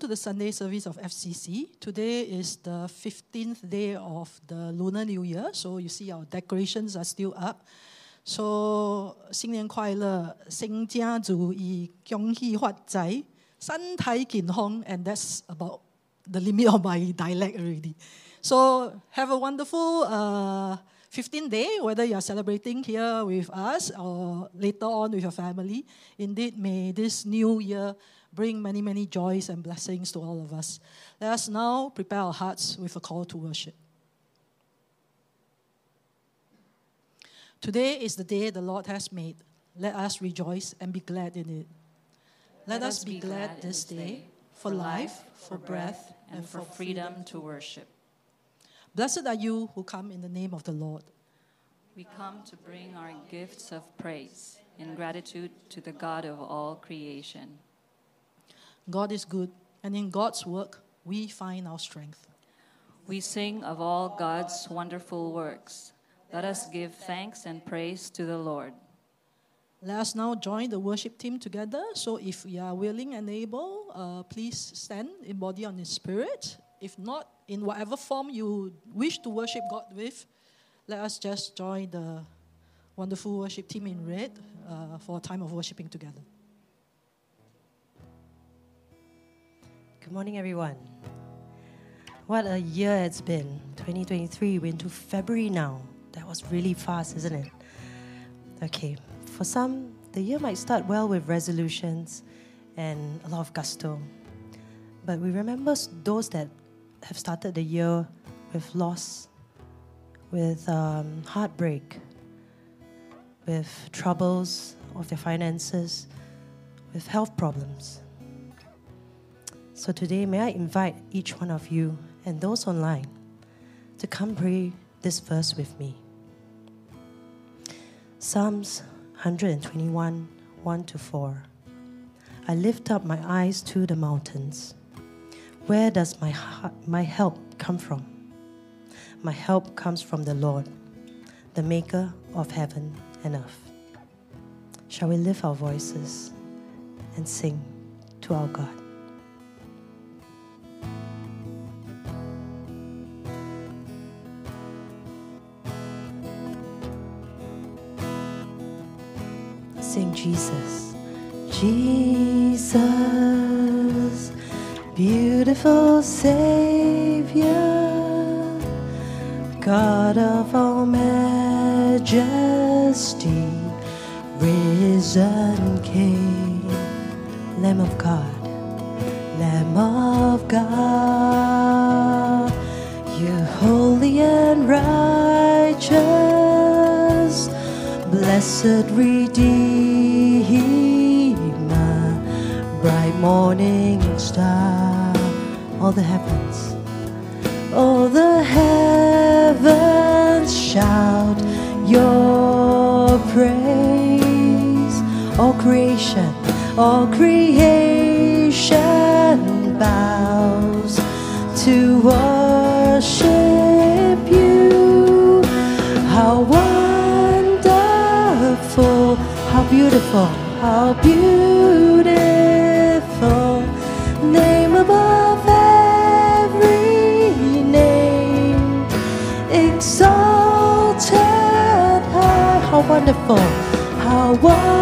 Welcome to the Sunday service of FCC. Today is the 15th day of the Lunar New Year, so you see our decorations are still up. So 新年快乐，新家注意，恭喜发财，身体健康, and that's about the limit of my dialect already. So have a wonderful uh, 15th day, whether you are celebrating here with us or later on with your family. Indeed, may this new year bring many, many joys and blessings to all of us. Let us now prepare our hearts with a call to worship. Today is the day the Lord has made. Let us rejoice and be glad in it. Let, Let us be glad this day for life, for breath, and for freedom to worship. Blessed are you who come in the name of the Lord. We come to bring our gifts of praise in gratitude to the God of all creation. God is good, and in God's work we find our strength. We sing of all God's wonderful works. Let us give thanks and praise to the Lord. Let us now join the worship team together. So, if you are willing and able, uh, please stand in body and in spirit. If not, in whatever form you wish to worship God with, let us just join the wonderful worship team in red uh, for a time of worshiping together. Good morning, everyone. What a year it's been. 2023, we're into February now. That was really fast, isn't it? Okay, for some, the year might start well with resolutions and a lot of gusto. But we remember those that have started the year with loss, with um, heartbreak, with troubles of their finances, with health problems. So today, may I invite each one of you and those online to come pray this verse with me. Psalms 121 1 to 4. I lift up my eyes to the mountains. Where does my, my help come from? My help comes from the Lord, the maker of heaven and earth. Shall we lift our voices and sing to our God? sing Jesus. Jesus, beautiful Savior, God of all majesty, risen King, Lamb of God, Lamb of God, you're holy and righteous, blessed Redeemer bright morning. All the heavens, all the heavens shout your praise. All creation, all creation bows to worship you. How wonderful, how beautiful, how beautiful How wonderful, how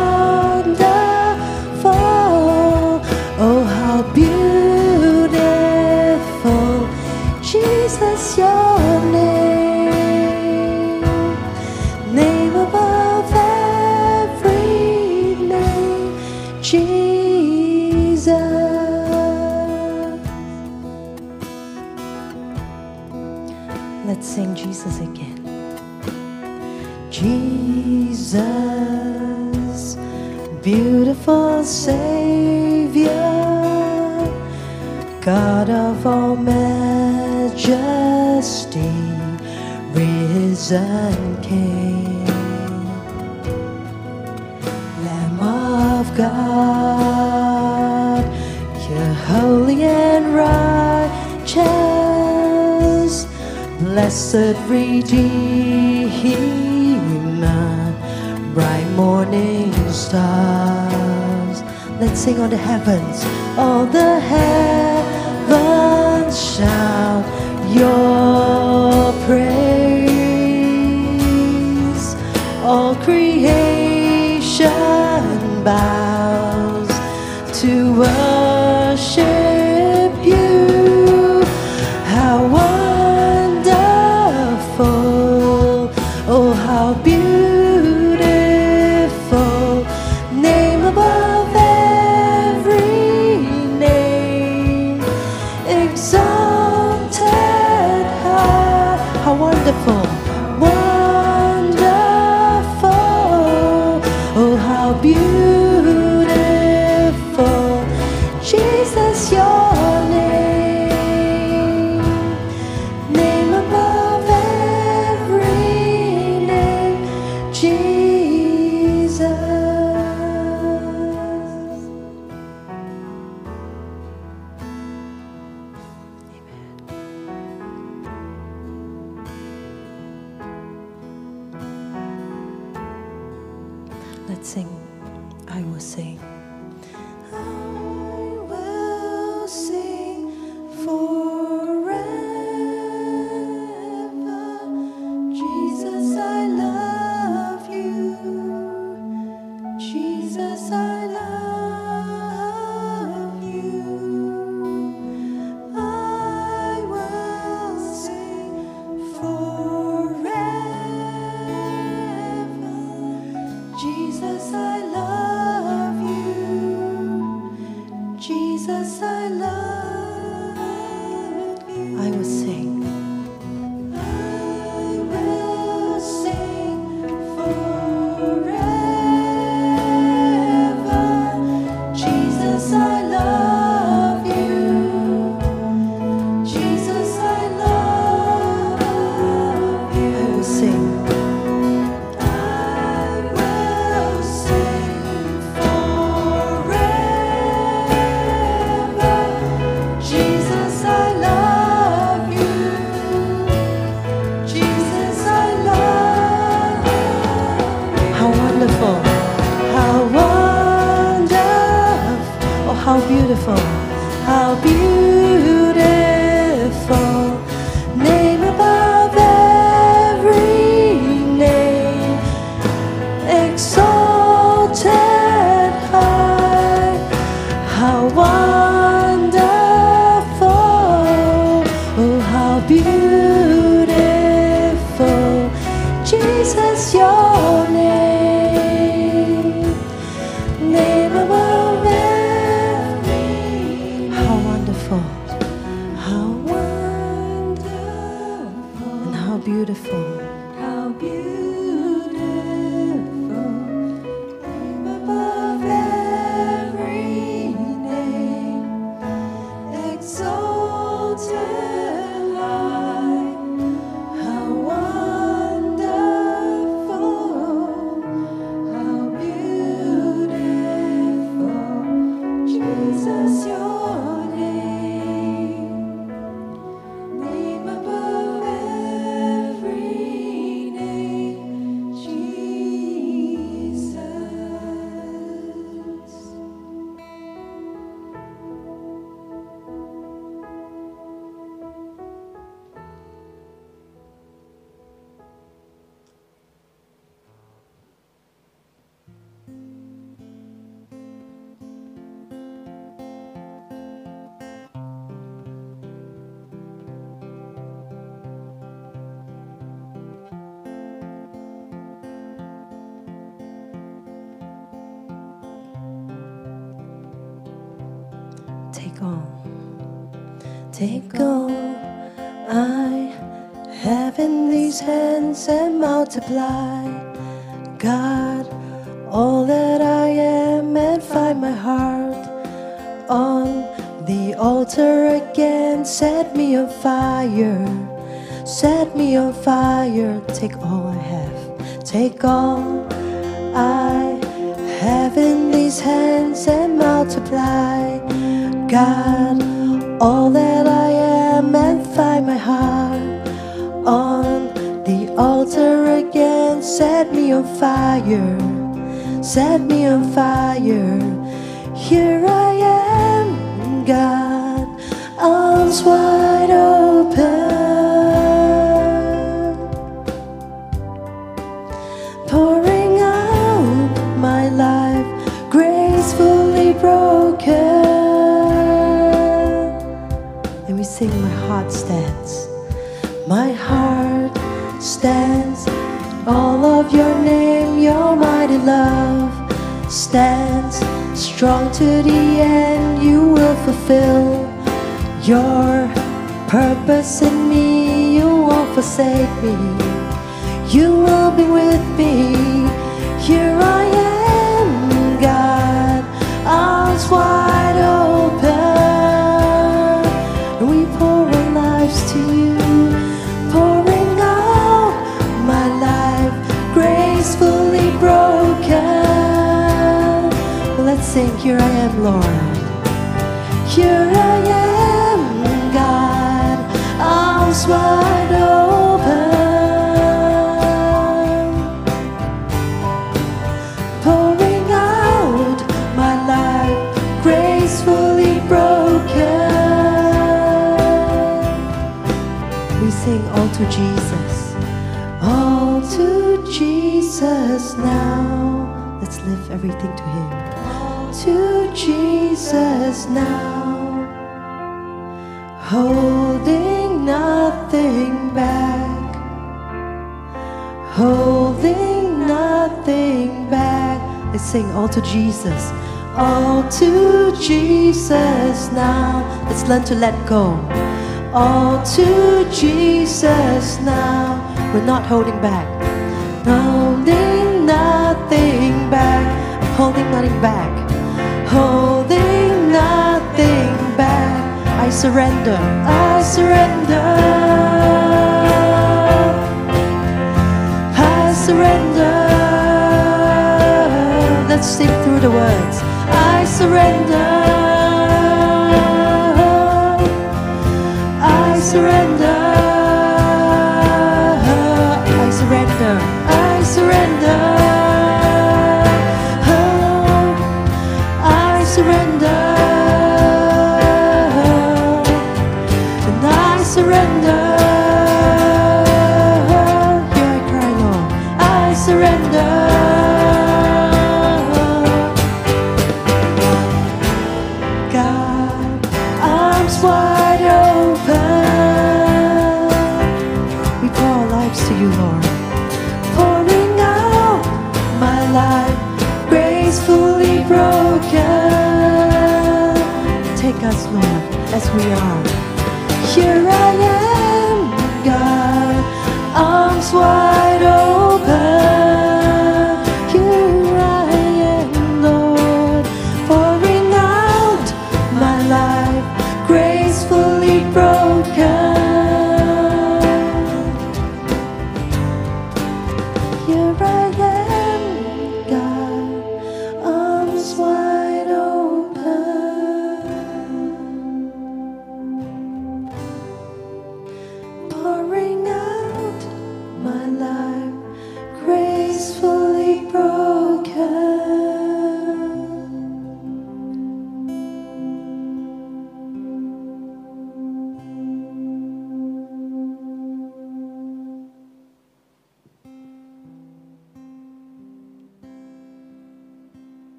beautiful Savior, God of all majesty, risen King, Lamb of God, you're holy and righteous blessed Redeemer, bright morning stars. Let's sing on the heavens, all the heavens shout your praise. All creation bows Let's sing. I will sing. Take all, take all I have in these hands and multiply. God, all that I am and find my heart on the altar again. Set me on fire, set me on fire. Take all I have, take all I have in these hands and multiply. God, all that I am and find my heart on the altar again. Set me on fire, set me on fire. to the end, you will fulfill your purpose in me. You won't forsake me. You will be with me. Lord. now, holding nothing back, holding nothing back. Let's sing all to Jesus, all to Jesus now. Let's learn to let go. All to Jesus now. We're not holding back. Holding nothing back. I'm holding nothing back. Holding I surrender, I surrender, I surrender. Let's sing through the words. I surrender, I surrender.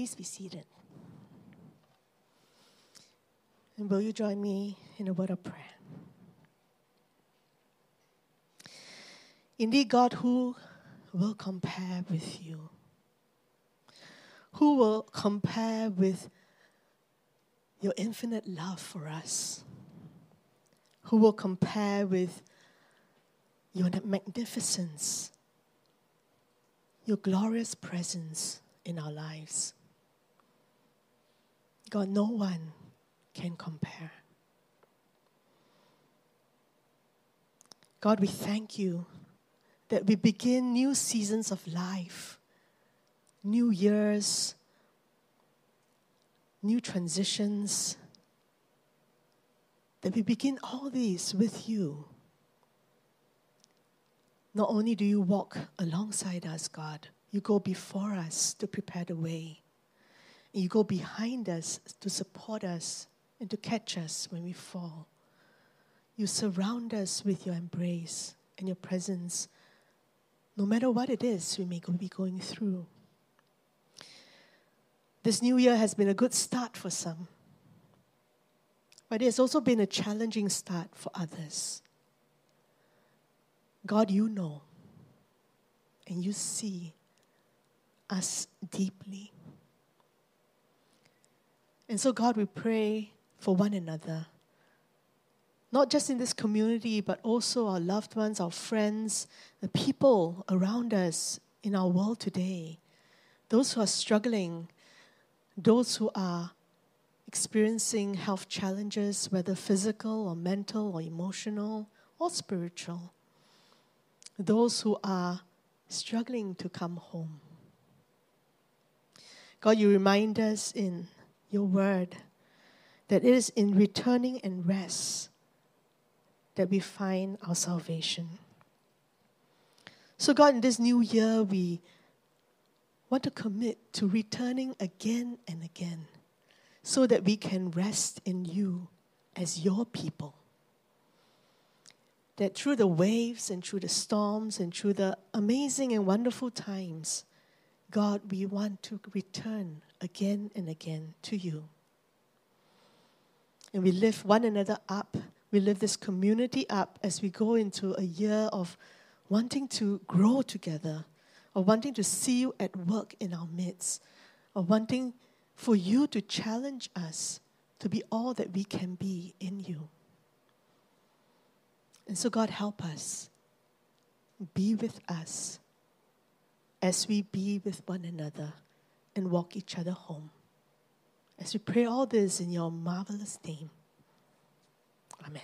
Please be seated. And will you join me in a word of prayer? Indeed, God, who will compare with you? Who will compare with your infinite love for us? Who will compare with your magnificence, your glorious presence in our lives? God, no one can compare. God, we thank you that we begin new seasons of life, new years, new transitions, that we begin all these with you. Not only do you walk alongside us, God, you go before us to prepare the way. And you go behind us to support us and to catch us when we fall. You surround us with your embrace and your presence, no matter what it is we may be going through. This new year has been a good start for some, but it has also been a challenging start for others. God, you know, and you see us deeply. And so, God, we pray for one another, not just in this community, but also our loved ones, our friends, the people around us in our world today, those who are struggling, those who are experiencing health challenges, whether physical or mental or emotional or spiritual, those who are struggling to come home. God, you remind us in your word, that it is in returning and rest that we find our salvation. So, God, in this new year, we want to commit to returning again and again so that we can rest in you as your people. That through the waves and through the storms and through the amazing and wonderful times, God, we want to return again and again to you. And we lift one another up. We lift this community up as we go into a year of wanting to grow together, of wanting to see you at work in our midst, of wanting for you to challenge us to be all that we can be in you. And so, God, help us. Be with us as we be with one another and walk each other home. As we pray all this in your marvelous name. Amen.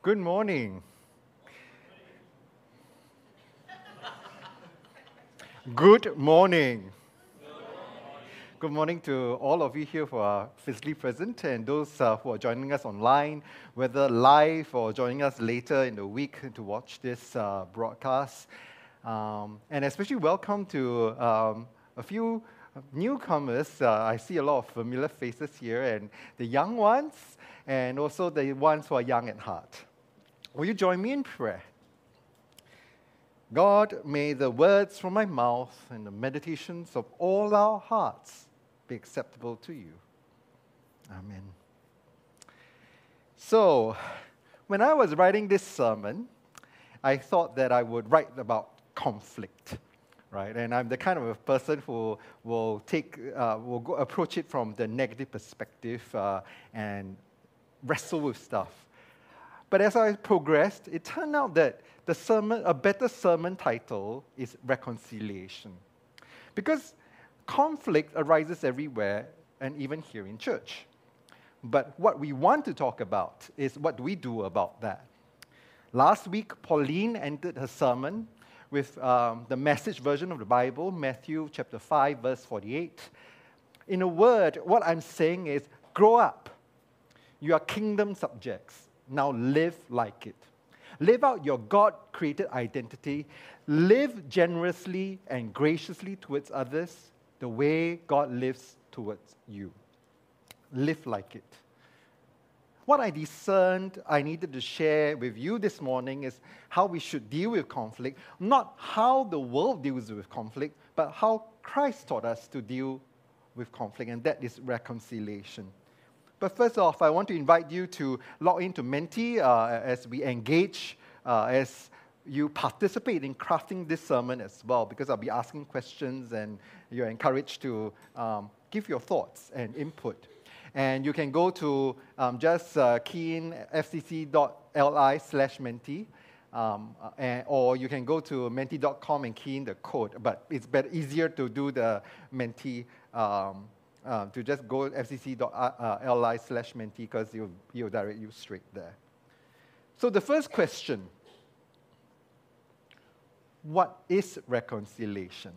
Good morning. Good morning. Good morning to all of you here who are physically present and those uh, who are joining us online, whether live or joining us later in the week to watch this uh, broadcast. Um, and especially welcome to um, a few newcomers. Uh, I see a lot of familiar faces here, and the young ones, and also the ones who are young at heart. Will you join me in prayer? God, may the words from my mouth and the meditations of all our hearts be acceptable to you. Amen. So, when I was writing this sermon, I thought that I would write about conflict, right? And I'm the kind of a person who will take, uh, will go approach it from the negative perspective uh, and wrestle with stuff. But as I progressed, it turned out that the sermon, a better sermon title is reconciliation. Because conflict arises everywhere and even here in church. But what we want to talk about is what we do about that. Last week, Pauline ended her sermon with um, the message version of the Bible, Matthew chapter 5, verse 48. In a word, what I'm saying is grow up. You are kingdom subjects. Now live like it. Live out your God created identity. Live generously and graciously towards others the way God lives towards you. Live like it. What I discerned I needed to share with you this morning is how we should deal with conflict, not how the world deals with conflict, but how Christ taught us to deal with conflict, and that is reconciliation. But first off, I want to invite you to log into Menti uh, as we engage, uh, as you participate in crafting this sermon as well, because I'll be asking questions and you're encouraged to um, give your thoughts and input. And you can go to um, just uh, key in fcc.li slash menti, um, and, or you can go to menti.com and key in the code. But it's better, easier to do the menti, um, uh, to just go fcc.li slash menti because you'll, you'll direct you straight there. So the first question, what is reconciliation?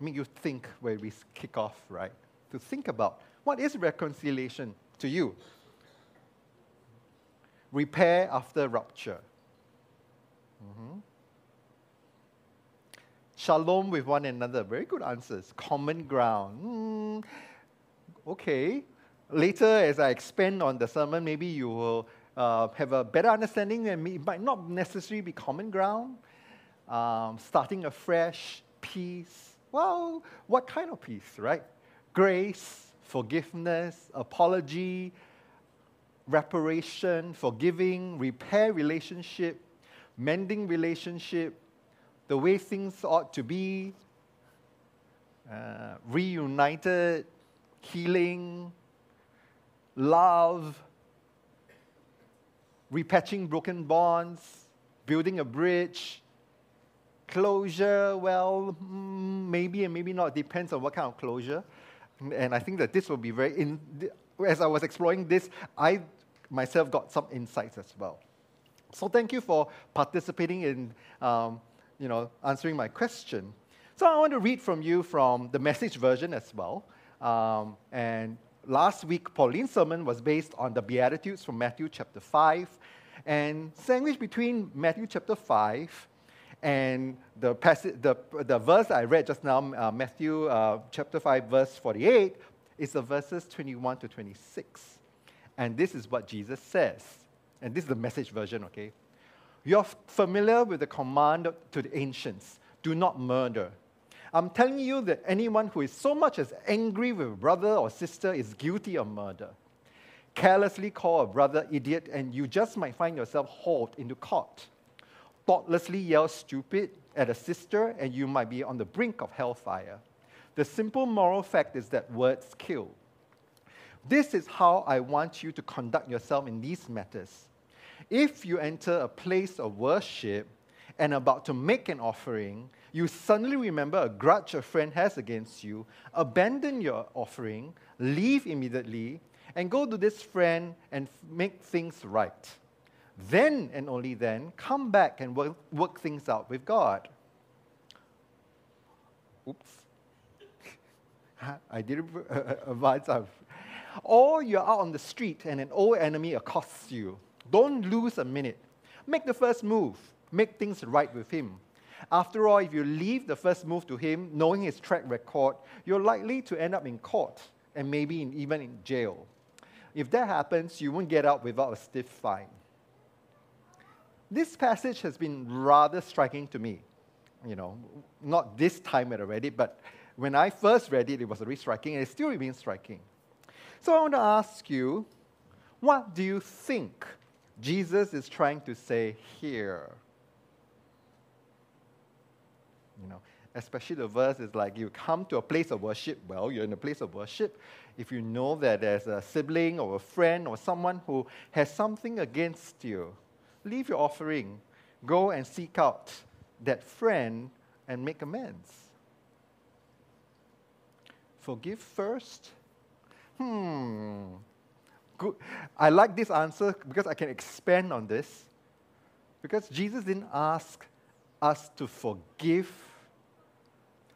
make you think where we kick off, right? To think about what is reconciliation to you? Repair after rupture. Mm-hmm. Shalom with one another. Very good answers. Common ground. Mm, okay. Later, as I expand on the sermon, maybe you will uh, have a better understanding, and it might not necessarily be common ground. Um, starting afresh, peace, well, what kind of peace, right? Grace, forgiveness, apology, reparation, forgiving, repair relationship, mending relationship, the way things ought to be, uh, reunited, healing, love, repatching broken bonds, building a bridge, Closure, well, mm, maybe and maybe not. Depends on what kind of closure. And I think that this will be very, in, as I was exploring this, I myself got some insights as well. So thank you for participating in, um, you know, answering my question. So I want to read from you from the message version as well. Um, and last week, Pauline's sermon was based on the Beatitudes from Matthew chapter 5. And sandwiched between Matthew chapter 5 and the, passage, the, the verse I read just now, uh, Matthew uh, chapter 5, verse 48, is the verses 21 to 26. And this is what Jesus says. And this is the message version, okay? You're familiar with the command to the ancients do not murder. I'm telling you that anyone who is so much as angry with a brother or sister is guilty of murder. Carelessly call a brother idiot, and you just might find yourself hauled into court thoughtlessly yell stupid at a sister, and you might be on the brink of hellfire. The simple moral fact is that words kill. This is how I want you to conduct yourself in these matters. If you enter a place of worship and about to make an offering, you suddenly remember a grudge a friend has against you, abandon your offering, leave immediately, and go to this friend and make things right then and only then come back and work, work things out with God. Oops. I didn't advise. Or you're out on the street and an old enemy accosts you. Don't lose a minute. Make the first move. Make things right with him. After all, if you leave the first move to him, knowing his track record, you're likely to end up in court and maybe in, even in jail. If that happens, you won't get out without a stiff fine. This passage has been rather striking to me. You know, not this time when I read it, but when I first read it, it was really striking, and it still remains striking. So I want to ask you, what do you think Jesus is trying to say here? You know, especially the verse is like you come to a place of worship. Well, you're in a place of worship. If you know that there's a sibling or a friend or someone who has something against you, leave your offering, go and seek out that friend and make amends. Forgive first? Hmm. Good. I like this answer because I can expand on this. Because Jesus didn't ask us to forgive,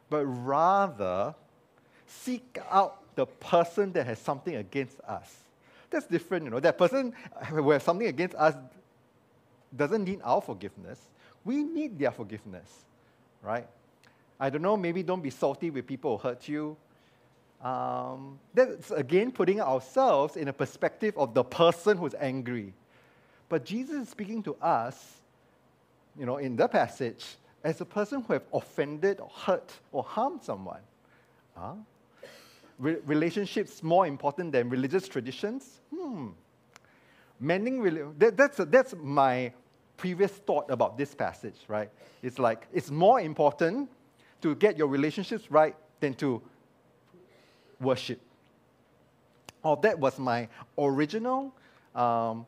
but rather seek out the person that has something against us. That's different, you know. That person who has something against us doesn't need our forgiveness. We need their forgiveness, right? I don't know, maybe don't be salty with people who hurt you. Um, that's again putting ourselves in a perspective of the person who's angry. But Jesus is speaking to us, you know, in the passage as a person who have offended or hurt or harmed someone? Huh? Re- relationships more important than religious traditions? Hmm. Mending, rela- that, that's, that's my previous thought about this passage, right? It's like it's more important to get your relationships right than to worship. Or that was my original um,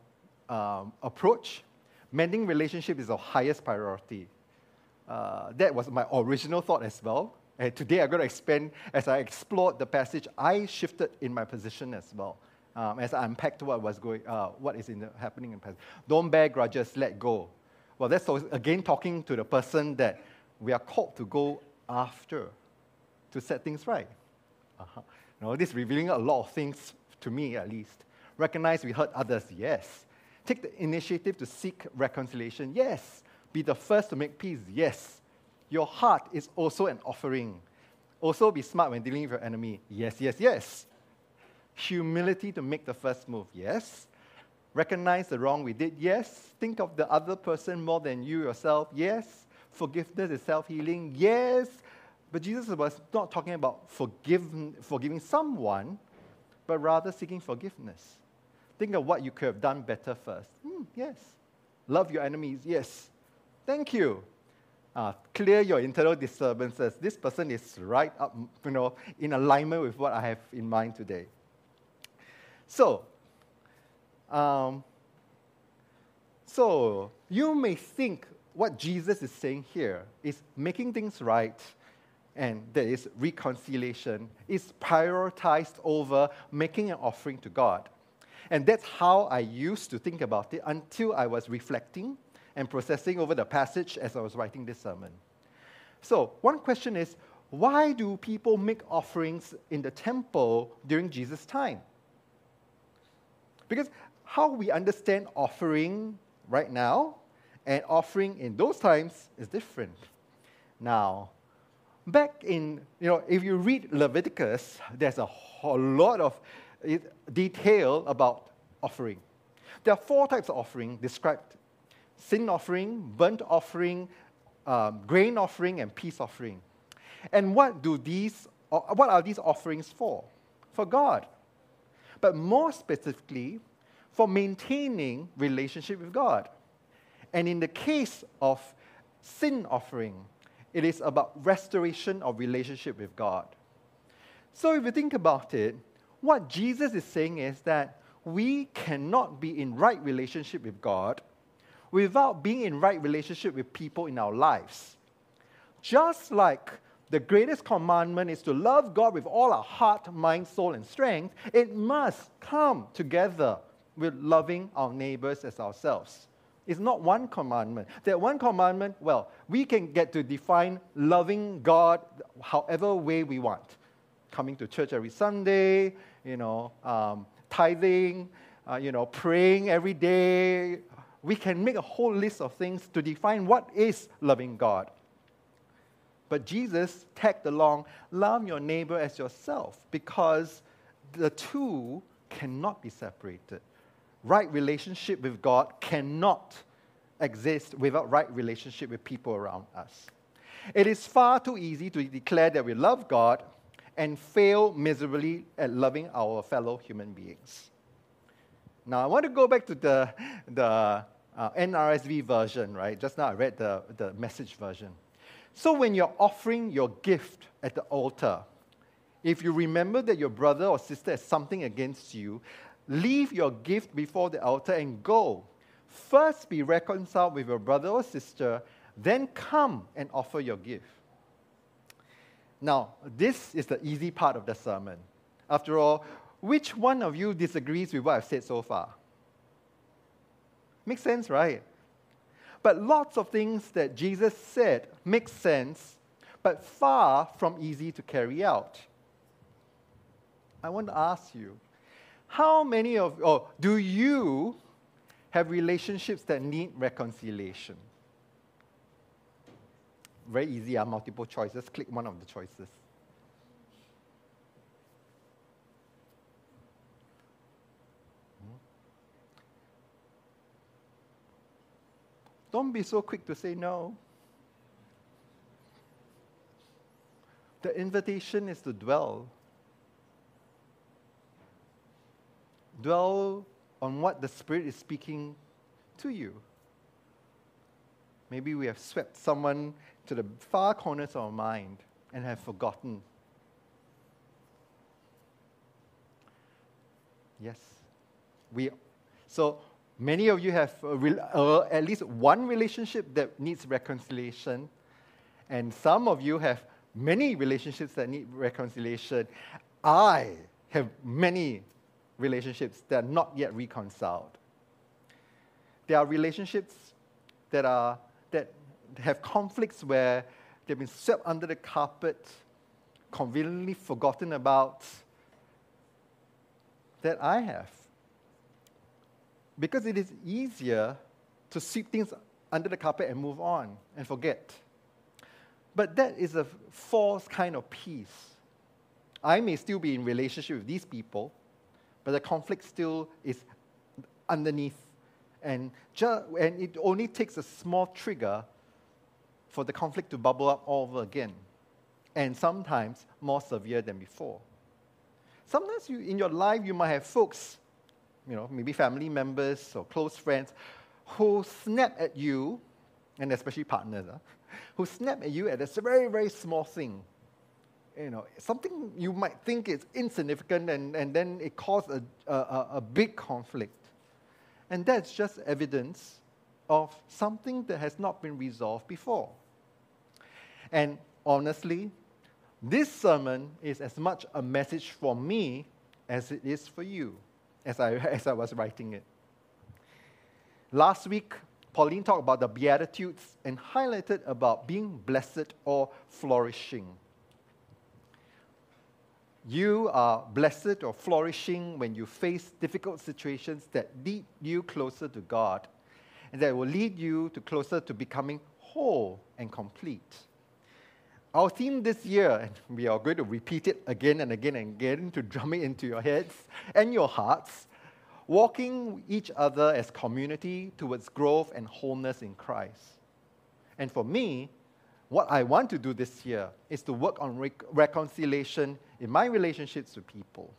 um, approach. Mending relationship is the highest priority. Uh, that was my original thought as well. And today I'm going to expand, as I explored the passage, I shifted in my position as well. Um, as I unpacked what was going, uh, what is in the, happening in the passage. Don't bear grudges, let go. Well, that's always, again talking to the person that we are called to go after to set things right. Uh-huh. You know, this is revealing a lot of things to me, at least. Recognize we hurt others, yes. Take the initiative to seek reconciliation, yes. Be the first to make peace, yes. Your heart is also an offering. Also, be smart when dealing with your enemy, yes, yes, yes. Humility to make the first move, yes. Recognize the wrong we did, yes. Think of the other person more than you yourself, yes. Forgiveness is self healing, yes. But Jesus was not talking about forgiving, forgiving someone, but rather seeking forgiveness. Think of what you could have done better first. Hmm, yes. Love your enemies. Yes. Thank you. Uh, clear your internal disturbances. This person is right up, you know, in alignment with what I have in mind today. So, um, so you may think what Jesus is saying here is making things right and there is reconciliation is prioritized over making an offering to God. And that's how I used to think about it until I was reflecting and processing over the passage as I was writing this sermon. So, one question is why do people make offerings in the temple during Jesus' time? Because how we understand offering right now and offering in those times is different. Now, back in, you know, if you read Leviticus, there's a whole lot of detail about offering. There are four types of offering described sin offering, burnt offering, um, grain offering, and peace offering. And what do these, what are these offerings for? For God. But more specifically, for maintaining relationship with God. And in the case of sin offering, it is about restoration of relationship with God. So if you think about it, what Jesus is saying is that we cannot be in right relationship with God without being in right relationship with people in our lives. Just like the greatest commandment is to love God with all our heart, mind, soul, and strength, it must come together with loving our neighbors as ourselves. It's not one commandment. That one commandment, well, we can get to define loving God however way we want. Coming to church every Sunday, you know, um, tithing, uh, you know, praying every day. We can make a whole list of things to define what is loving God. But Jesus tagged along, love your neighbor as yourself, because the two cannot be separated. Right relationship with God cannot exist without right relationship with people around us. It is far too easy to declare that we love God and fail miserably at loving our fellow human beings. Now, I want to go back to the, the uh, NRSV version, right? Just now I read the, the message version. So, when you're offering your gift at the altar, if you remember that your brother or sister has something against you, leave your gift before the altar and go. First be reconciled with your brother or sister, then come and offer your gift. Now, this is the easy part of the sermon. After all, which one of you disagrees with what I've said so far? Makes sense, right? But lots of things that Jesus said make sense, but far from easy to carry out. I want to ask you how many of, oh, do you have relationships that need reconciliation? Very easy, uh, multiple choices. Click one of the choices. Hmm? Don't be so quick to say no. The invitation is to dwell. Dwell on what the Spirit is speaking to you. Maybe we have swept someone to the far corners of our mind and have forgotten. Yes. We, so many of you have uh, at least one relationship that needs reconciliation, and some of you have many relationships that need reconciliation. I have many relationships that are not yet reconciled. There are relationships that, are, that have conflicts where they've been swept under the carpet, conveniently forgotten about, that I have. Because it is easier to sweep things under the carpet and move on and forget. But that is a false kind of peace. I may still be in relationship with these people, but the conflict still is underneath. And, ju- and it only takes a small trigger for the conflict to bubble up all over again, and sometimes more severe than before. Sometimes you, in your life, you might have folks, you know, maybe family members or close friends, who snap at you, and especially partners, uh, who snap at you at a very, very small thing you know, something you might think is insignificant and, and then it caused a, a, a big conflict. And that's just evidence of something that has not been resolved before. And honestly, this sermon is as much a message for me as it is for you, as I, as I was writing it. Last week, Pauline talked about the Beatitudes and highlighted about being blessed or flourishing. You are blessed or flourishing when you face difficult situations that lead you closer to God and that will lead you to closer to becoming whole and complete. Our theme this year, and we are going to repeat it again and again and again to drum it into your heads and your hearts, walking each other as community towards growth and wholeness in Christ. And for me, what I want to do this year is to work on rec- reconciliation in my relationships with people.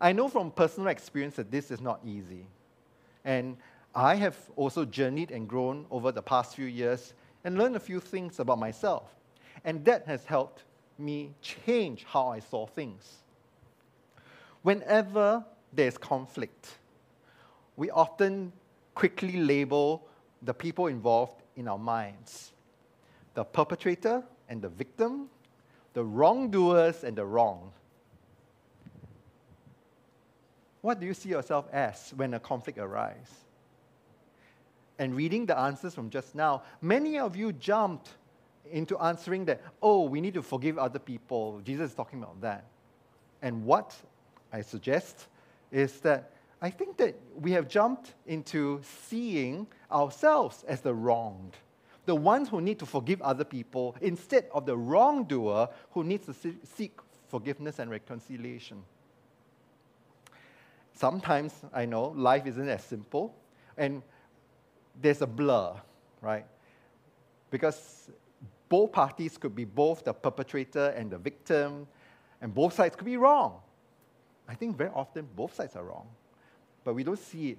I know from personal experience that this is not easy. And I have also journeyed and grown over the past few years and learned a few things about myself. And that has helped me change how I saw things. Whenever there's conflict, we often quickly label the people involved in our minds the perpetrator and the victim, the wrongdoers and the wrong. What do you see yourself as when a conflict arises? And reading the answers from just now, many of you jumped into answering that, oh, we need to forgive other people. Jesus is talking about that. And what I suggest is that I think that we have jumped into seeing ourselves as the wronged the ones who need to forgive other people instead of the wrongdoer who needs to seek forgiveness and reconciliation. Sometimes I know life isn't as simple, and there's a blur, right? Because both parties could be both the perpetrator and the victim, and both sides could be wrong. I think very often both sides are wrong, but we don't see it.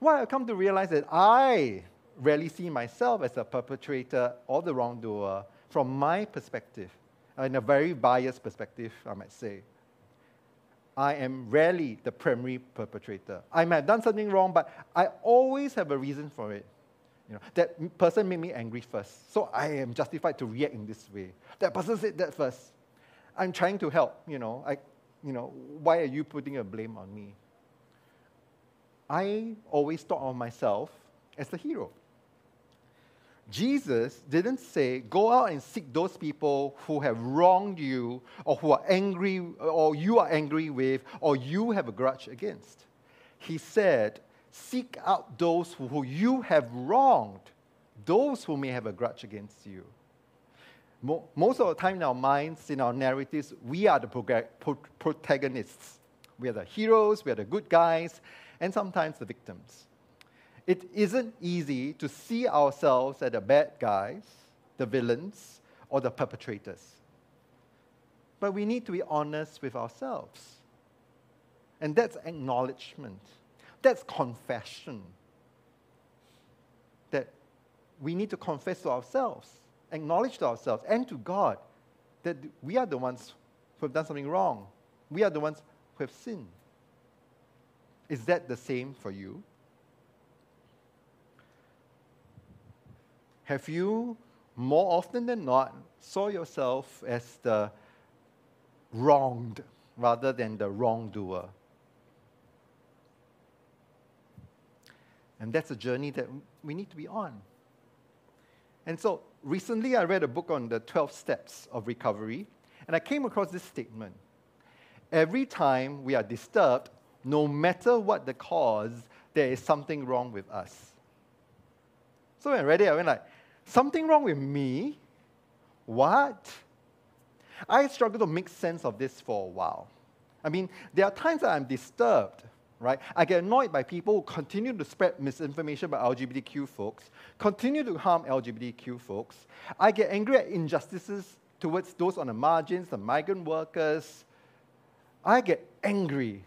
What I come to realize that I rarely see myself as a perpetrator or the wrongdoer from my perspective, in a very biased perspective, I might say. I am rarely the primary perpetrator. I might have done something wrong, but I always have a reason for it. You know, that person made me angry first, so I am justified to react in this way. That person said that first. I'm trying to help, you know. I, you know, why are you putting a blame on me? I always thought of myself as the hero. Jesus didn't say, go out and seek those people who have wronged you or who are angry or you are angry with or you have a grudge against. He said, seek out those who you have wronged, those who may have a grudge against you. Most of the time in our minds, in our narratives, we are the protagonists. We are the heroes, we are the good guys, and sometimes the victims it isn't easy to see ourselves as the bad guys, the villains, or the perpetrators. but we need to be honest with ourselves. And that's acknowledgement, that's confession. That we need to confess to ourselves, acknowledge to ourselves and to God that we are the ones who have done something wrong. We are the ones who have sinned. Is that the same for you? Have you, more often than not, saw yourself as the wronged rather than the wrongdoer? And that's a journey that we need to be on. And so recently I read a book on the 12 steps of recovery, and I came across this statement. Every time we are disturbed, no matter what the cause, there is something wrong with us. So when I read it, I went like, something wrong with me? What? I struggled to make sense of this for a while. I mean, there are times that I'm disturbed, right? I get annoyed by people who continue to spread misinformation about LGBTQ folks, continue to harm LGBTQ folks. I get angry at injustices towards those on the margins, the migrant workers. I get angry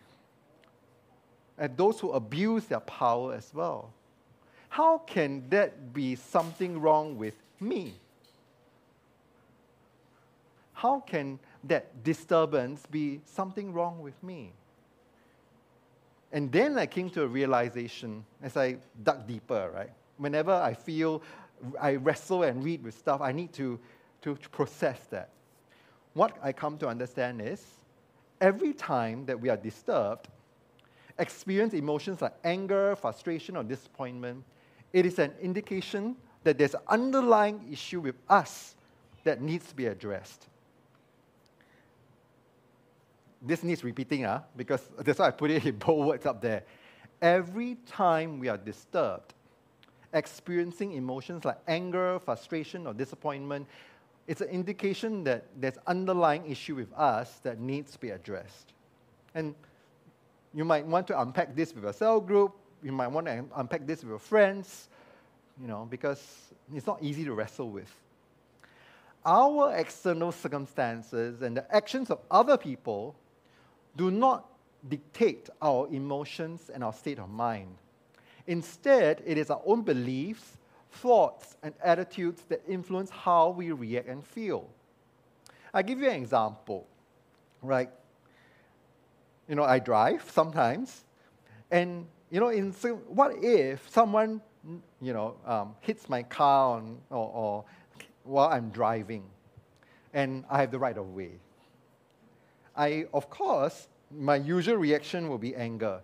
at those who abuse their power as well. How can that be something wrong with me? How can that disturbance be something wrong with me? And then I came to a realization as I dug deeper, right? Whenever I feel I wrestle and read with stuff, I need to, to process that. What I come to understand is every time that we are disturbed, experience emotions like anger, frustration, or disappointment, it is an indication that there's an underlying issue with us that needs to be addressed. This needs repeating, uh, because that's why I put it in bold words up there. Every time we are disturbed, experiencing emotions like anger, frustration, or disappointment, it's an indication that there's underlying issue with us that needs to be addressed. And you might want to unpack this with a cell group. You might want to unpack this with your friends, you know, because it's not easy to wrestle with. Our external circumstances and the actions of other people do not dictate our emotions and our state of mind. Instead, it is our own beliefs, thoughts, and attitudes that influence how we react and feel. i give you an example, right? you know, I drive sometimes, and you know, in what if someone, you know, um, hits my car on, or, or while I'm driving, and I have the right of way? I, of course, my usual reaction will be anger.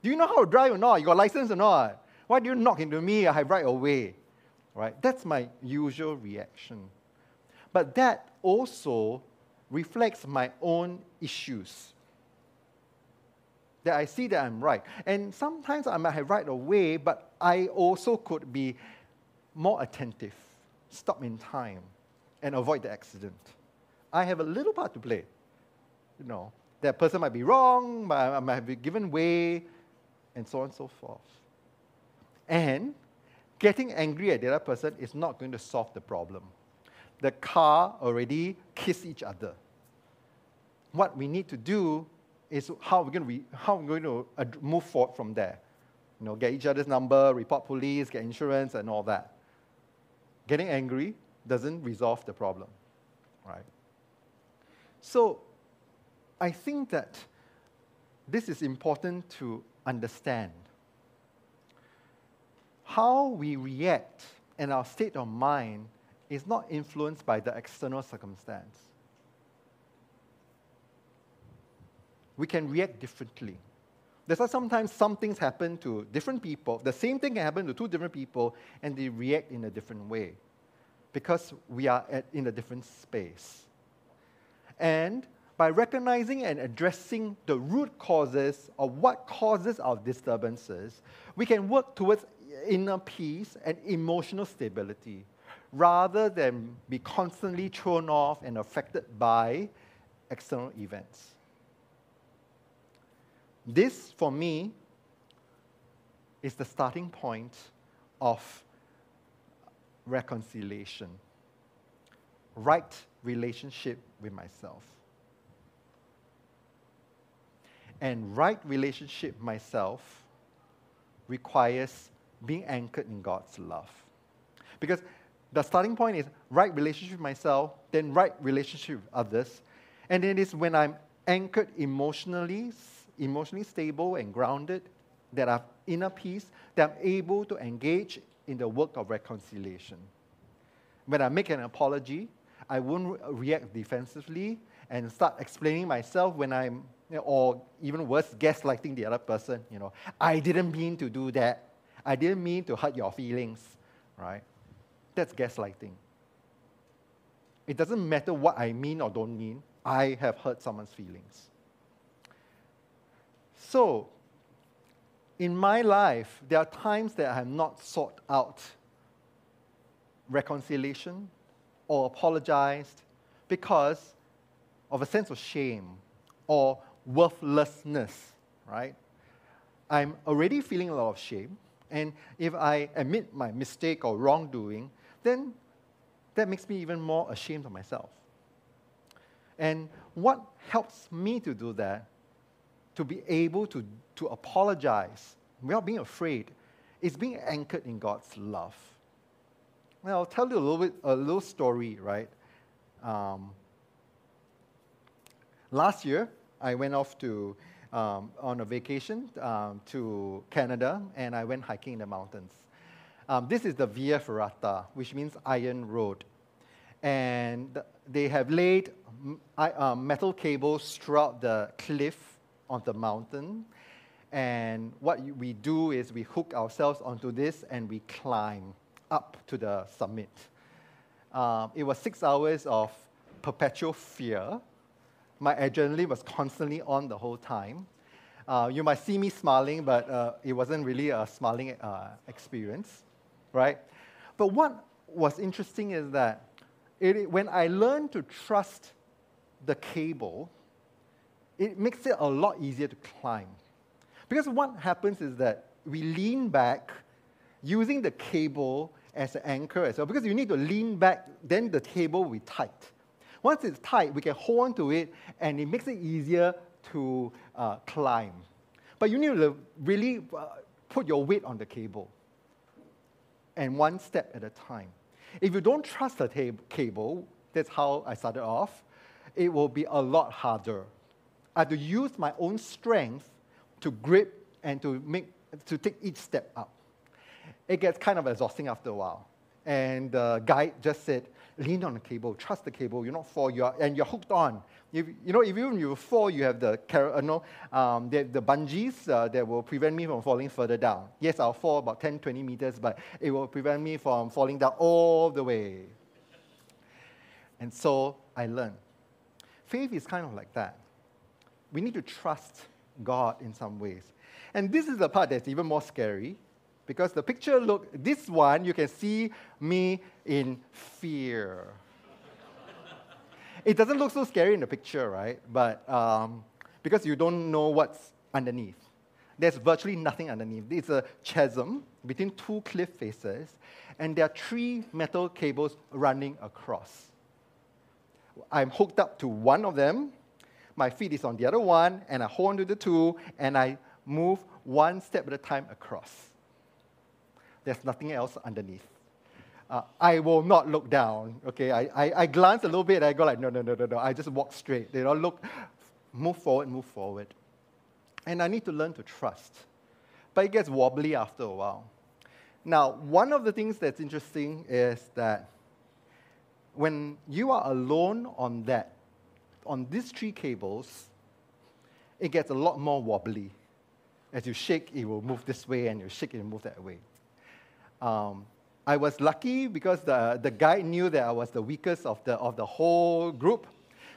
Do you know how to drive or not? You got license or not? Why do you knock into me? I have right of way. Right? That's my usual reaction. But that also reflects my own issues that I see that I'm right. And sometimes I might have right away, but I also could be more attentive, stop in time, and avoid the accident. I have a little part to play. You know, that person might be wrong, but I might have given way, and so on and so forth. And getting angry at the other person is not going to solve the problem. The car already kissed each other. What we need to do is how we're going to, re- how we're going to move forward from there. You know, get each other's number, report police, get insurance, and all that. Getting angry doesn't resolve the problem, right? So, I think that this is important to understand. How we react and our state of mind is not influenced by the external circumstance. We can react differently. That's why sometimes some things happen to different people. The same thing can happen to two different people, and they react in a different way because we are at, in a different space. And by recognizing and addressing the root causes of what causes our disturbances, we can work towards inner peace and emotional stability rather than be constantly thrown off and affected by external events. This, for me, is the starting point of reconciliation, right relationship with myself. and right relationship myself requires being anchored in God's love. Because the starting point is right relationship with myself, then right relationship with others. And then it is when I'm anchored emotionally, emotionally stable and grounded, that have inner peace, that I'm able to engage in the work of reconciliation. When I make an apology, I won't react defensively and start explaining myself when I'm, or even worse, gaslighting the other person. You know, I didn't mean to do that. I didn't mean to hurt your feelings, right? That's gaslighting. It doesn't matter what I mean or don't mean, I have hurt someone's feelings. So, in my life, there are times that I have not sought out reconciliation or apologized because of a sense of shame or worthlessness, right? I'm already feeling a lot of shame, and if I admit my mistake or wrongdoing, then that makes me even more ashamed of myself. And what helps me to do that, to be able to, to apologize without being afraid, is being anchored in God's love. Well, I'll tell you a little bit, a little story, right? Um, last year, I went off to um, on a vacation um, to Canada, and I went hiking in the mountains. Um, this is the Via Ferrata, which means Iron Road. And they have laid uh, metal cables throughout the cliff on the mountain. And what we do is we hook ourselves onto this and we climb up to the summit. Um, it was six hours of perpetual fear. My adrenaline was constantly on the whole time. Uh, you might see me smiling, but uh, it wasn't really a smiling uh, experience right? But what was interesting is that it, when I learned to trust the cable, it makes it a lot easier to climb. Because what happens is that we lean back using the cable as an anchor as well. Because you need to lean back, then the cable will be tight. Once it's tight, we can hold on to it, and it makes it easier to uh, climb. But you need to really uh, put your weight on the cable and one step at a time. If you don't trust the cable, that's how I started off, it will be a lot harder. I have to use my own strength to grip and to, make, to take each step up. It gets kind of exhausting after a while. And the guide just said, lean on the cable, trust the cable, you're not fall, you're, and you're hooked on. If, you know, if even you fall, you have the, uh, no, um, the, the bungees uh, that will prevent me from falling further down. Yes, I'll fall about 10, 20 meters, but it will prevent me from falling down all the way. And so I learned. Faith is kind of like that. We need to trust God in some ways. And this is the part that's even more scary because the picture look this one you can see me in fear. It doesn't look so scary in the picture right? But um, because you don't know what's underneath. There's virtually nothing underneath. It's a chasm between two cliff faces and there are three metal cables running across. I'm hooked up to one of them my feet is on the other one and i hold onto the two and i move one step at a time across there's nothing else underneath. Uh, I will not look down. Okay, I, I, I glance a little bit. I go like, no, no, no, no, no. I just walk straight. You know, look, move forward, move forward. And I need to learn to trust. But it gets wobbly after a while. Now, one of the things that's interesting is that when you are alone on that, on these three cables, it gets a lot more wobbly. As you shake, it will move this way, and you shake, it will move that way. Um, I was lucky because the, the guy knew that I was the weakest of the, of the whole group.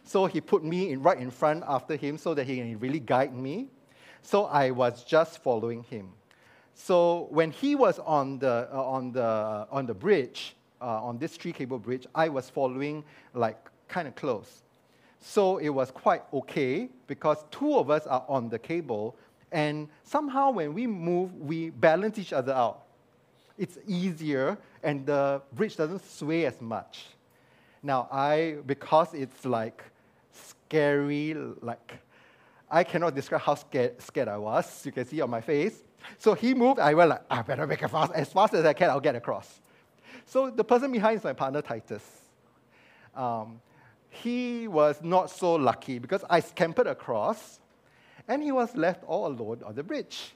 So he put me in, right in front after him so that he can really guide me. So I was just following him. So when he was on the, uh, on the, on the bridge, uh, on this three cable bridge, I was following like kind of close. So it was quite okay because two of us are on the cable, and somehow when we move, we balance each other out it's easier and the bridge doesn't sway as much. Now, I, because it's like scary, like I cannot describe how scared, scared I was. You can see on my face. So he moved. I went like, I better make it fast. As fast as I can, I'll get across. So the person behind is my partner, Titus. Um, he was not so lucky because I scampered across and he was left all alone on the bridge.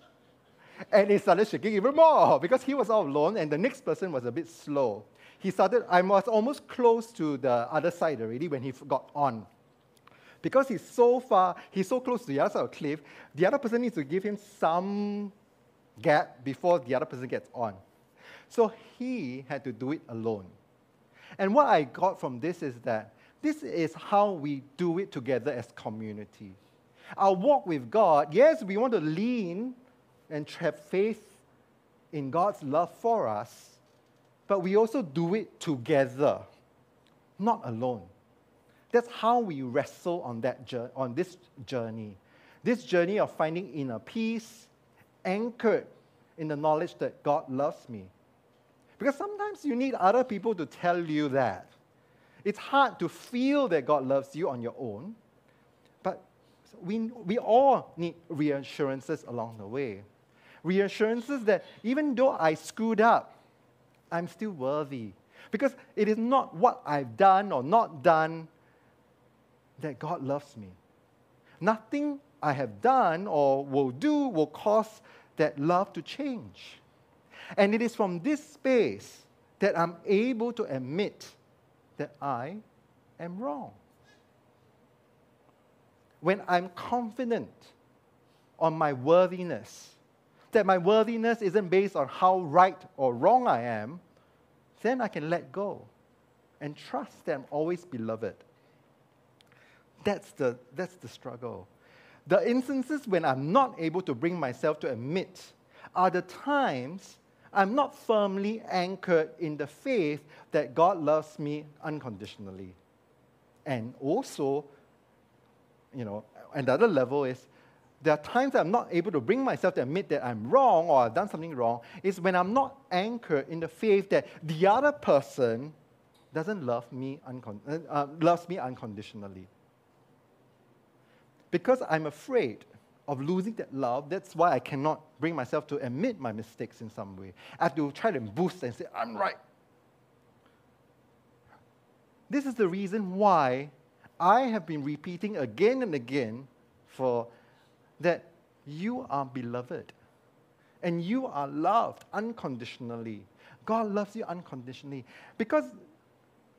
And he started shaking even more because he was all alone and the next person was a bit slow. He started, I was almost close to the other side already when he got on. Because he's so far, he's so close to the other side of the cliff, the other person needs to give him some gap before the other person gets on. So he had to do it alone. And what I got from this is that this is how we do it together as community. Our walk with God, yes, we want to lean and have faith in God's love for us, but we also do it together, not alone. That's how we wrestle on, that, on this journey. This journey of finding inner peace, anchored in the knowledge that God loves me. Because sometimes you need other people to tell you that. It's hard to feel that God loves you on your own, but we, we all need reassurances along the way. Reassurances that even though I screwed up, I'm still worthy. Because it is not what I've done or not done that God loves me. Nothing I have done or will do will cause that love to change. And it is from this space that I'm able to admit that I am wrong. When I'm confident on my worthiness, that my worthiness isn't based on how right or wrong I am, then I can let go and trust that I'm always beloved. That's the, that's the struggle. The instances when I'm not able to bring myself to admit are the times I'm not firmly anchored in the faith that God loves me unconditionally. And also, you know, another level is there are times I'm not able to bring myself to admit that I'm wrong or I've done something wrong, is when I'm not anchored in the faith that the other person doesn't love me, uncon- uh, loves me unconditionally. Because I'm afraid of losing that love, that's why I cannot bring myself to admit my mistakes in some way. I have to try to boost and say, I'm right. This is the reason why I have been repeating again and again for that you are beloved and you are loved unconditionally. God loves you unconditionally because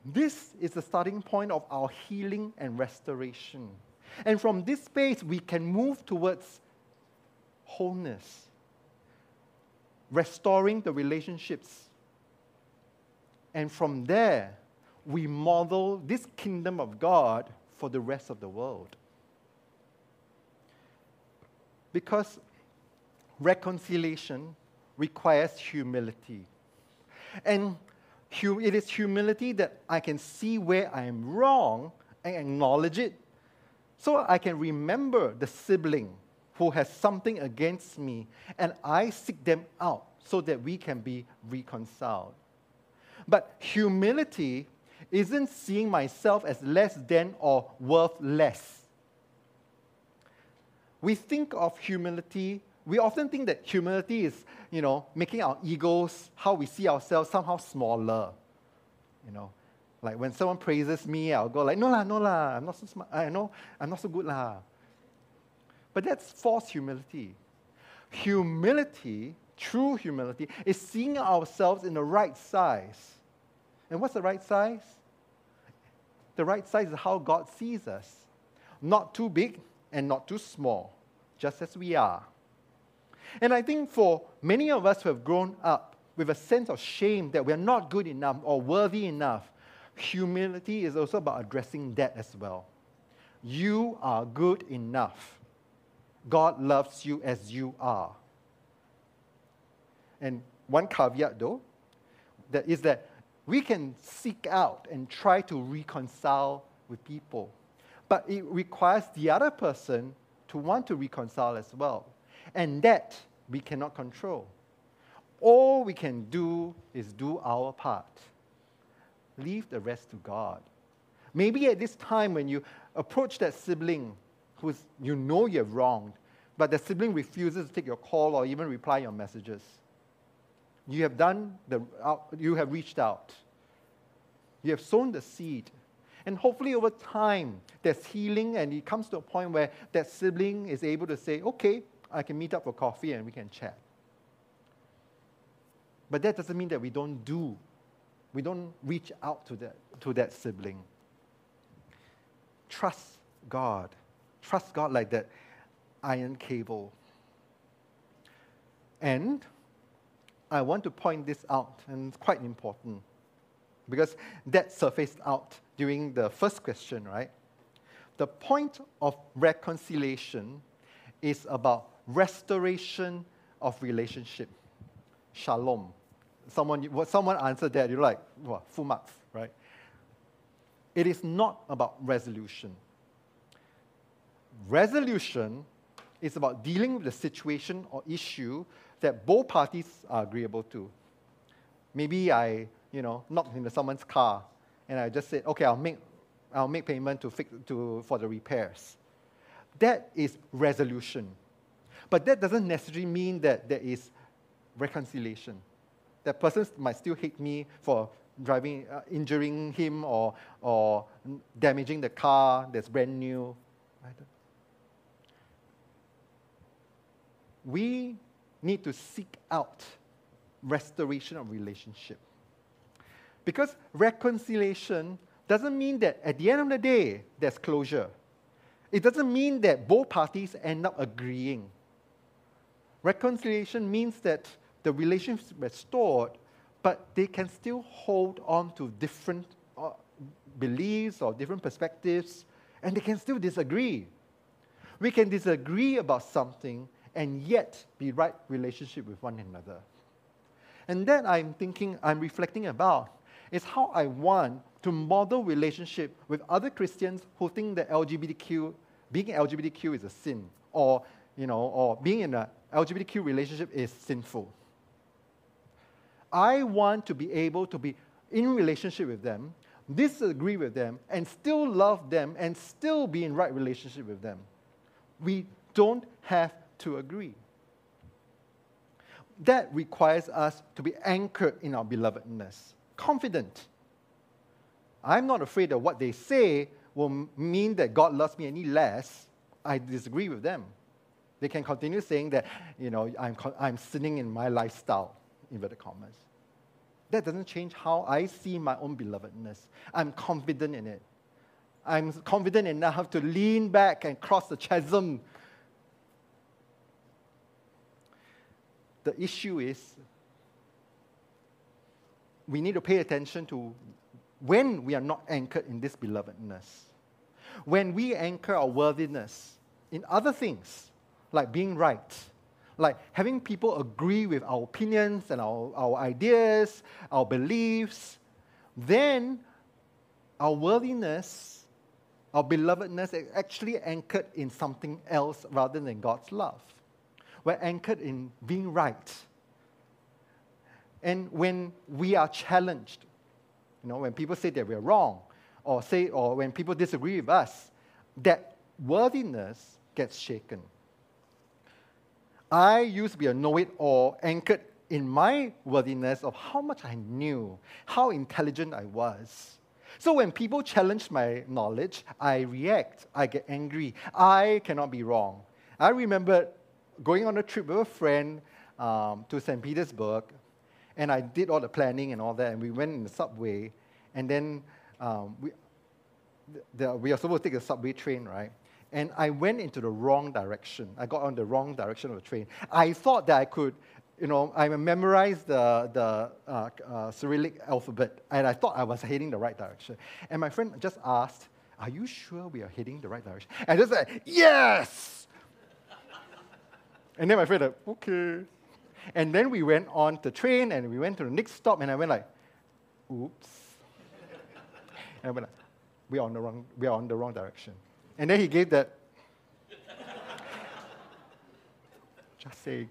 this is the starting point of our healing and restoration. And from this space, we can move towards wholeness, restoring the relationships. And from there, we model this kingdom of God for the rest of the world. Because reconciliation requires humility. And it is humility that I can see where I am wrong and acknowledge it so I can remember the sibling who has something against me and I seek them out so that we can be reconciled. But humility isn't seeing myself as less than or worth less. We think of humility, we often think that humility is, you know, making our egos, how we see ourselves, somehow smaller. You know, like when someone praises me, I'll go like, no lah, no lah, I'm not so smart. I know I'm not so good lah. But that's false humility. Humility, true humility, is seeing ourselves in the right size. And what's the right size? The right size is how God sees us. Not too big and not too small, just as we are. And I think for many of us who have grown up with a sense of shame that we're not good enough or worthy enough, humility is also about addressing that as well. You are good enough. God loves you as you are. And one caveat, though, that is that we can seek out and try to reconcile with people, but it requires the other person to want to reconcile as well. And that we cannot control. All we can do is do our part leave the rest to God. Maybe at this time when you approach that sibling who's you know you have wronged, but the sibling refuses to take your call or even reply your messages. You have done the, you have reached out. You have sown the seed. And hopefully, over time, there's healing, and it comes to a point where that sibling is able to say, Okay, I can meet up for coffee and we can chat. But that doesn't mean that we don't do, we don't reach out to that, to that sibling. Trust God. Trust God like that iron cable. And I want to point this out, and it's quite important because that surfaced out during the first question, right? The point of reconciliation is about restoration of relationship. Shalom. Someone, someone answered that, you're like, well, full marks, right? It is not about resolution. Resolution is about dealing with the situation or issue that both parties are agreeable to. Maybe I, you know, knocked into someone's car and I just said, okay, I'll make, I'll make payment to fix, to, for the repairs. That is resolution. But that doesn't necessarily mean that there is reconciliation. That person might still hate me for driving, uh, injuring him or, or damaging the car that's brand new. We need to seek out restoration of relationship. Because reconciliation doesn't mean that at the end of the day, there's closure. It doesn't mean that both parties end up agreeing. Reconciliation means that the relationship restored, but they can still hold on to different uh, beliefs or different perspectives, and they can still disagree. We can disagree about something and yet be right relationship with one another. And then I'm thinking, I'm reflecting about is how I want to model relationship with other Christians who think that LGBTQ, being LGBTQ is a sin, or you know, or being in a LGBTQ relationship is sinful. I want to be able to be in relationship with them, disagree with them, and still love them and still be in right relationship with them. We don't have to agree. That requires us to be anchored in our belovedness, confident. I'm not afraid that what they say will mean that God loves me any less. I disagree with them. They can continue saying that, you know, I'm, I'm sinning in my lifestyle, inverted commas. That doesn't change how I see my own belovedness. I'm confident in it. I'm confident enough to lean back and cross the chasm. The issue is we need to pay attention to when we are not anchored in this belovedness. When we anchor our worthiness in other things, like being right, like having people agree with our opinions and our, our ideas, our beliefs, then our worthiness, our belovedness is actually anchored in something else rather than God's love. We're anchored in being right. And when we are challenged, you know, when people say that we're wrong, or say, or when people disagree with us, that worthiness gets shaken. I used to be a know it all, anchored in my worthiness of how much I knew, how intelligent I was. So when people challenge my knowledge, I react, I get angry. I cannot be wrong. I remember going on a trip with a friend um, to St. Petersburg, and I did all the planning and all that, and we went in the subway, and then um, we, the, we are supposed to take a subway train, right? And I went into the wrong direction. I got on the wrong direction of the train. I thought that I could, you know, I memorized the, the uh, uh, Cyrillic alphabet, and I thought I was heading the right direction. And my friend just asked, Are you sure we are heading the right direction? And I just said, Yes! and then my friend, like, Okay. And then we went on the train, and we went to the next stop, and I went like, Oops. and I went like, we are on the wrong, we are on the wrong direction. And then he gave that. Just saying.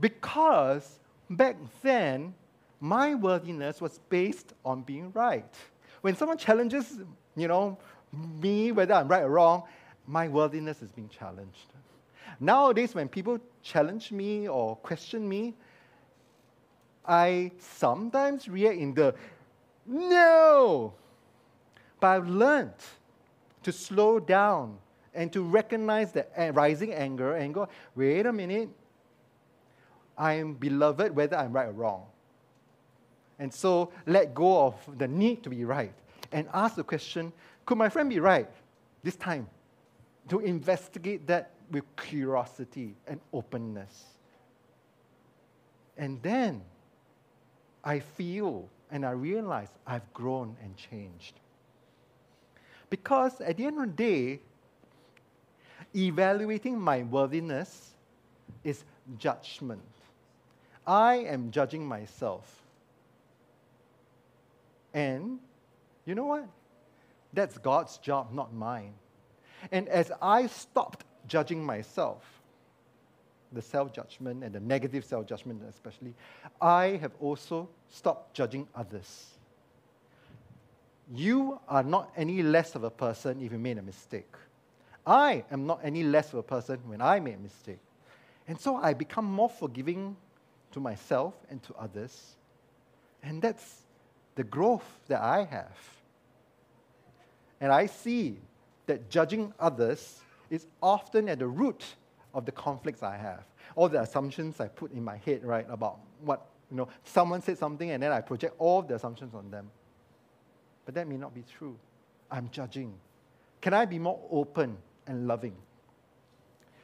Because back then, my worthiness was based on being right. When someone challenges, you know, me, whether I'm right or wrong, my worthiness is being challenged. Nowadays, when people challenge me or question me, I sometimes react in the no. But I've learned to slow down and to recognize the rising anger and go, wait a minute, I am beloved whether I'm right or wrong. And so let go of the need to be right and ask the question could my friend be right this time? To investigate that with curiosity and openness. And then I feel and I realize I've grown and changed. Because at the end of the day, evaluating my worthiness is judgment. I am judging myself. And you know what? That's God's job, not mine. And as I stopped judging myself, the self judgment and the negative self judgment, especially, I have also stopped judging others. You are not any less of a person if you made a mistake. I am not any less of a person when I made a mistake. And so I become more forgiving to myself and to others. And that's the growth that I have. And I see that judging others is often at the root of the conflicts I have. All the assumptions I put in my head, right, about what, you know, someone said something and then I project all the assumptions on them. But that may not be true. I'm judging. Can I be more open and loving?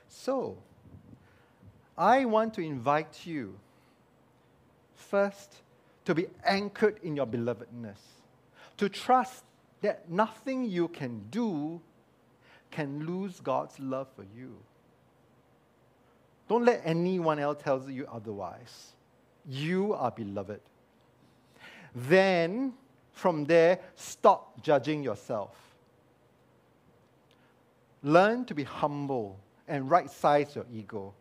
So, I want to invite you first to be anchored in your belovedness, to trust that nothing you can do can lose God's love for you. Don't let anyone else tell you otherwise. You are beloved. Then, from there, stop judging yourself. Learn to be humble and right size your ego.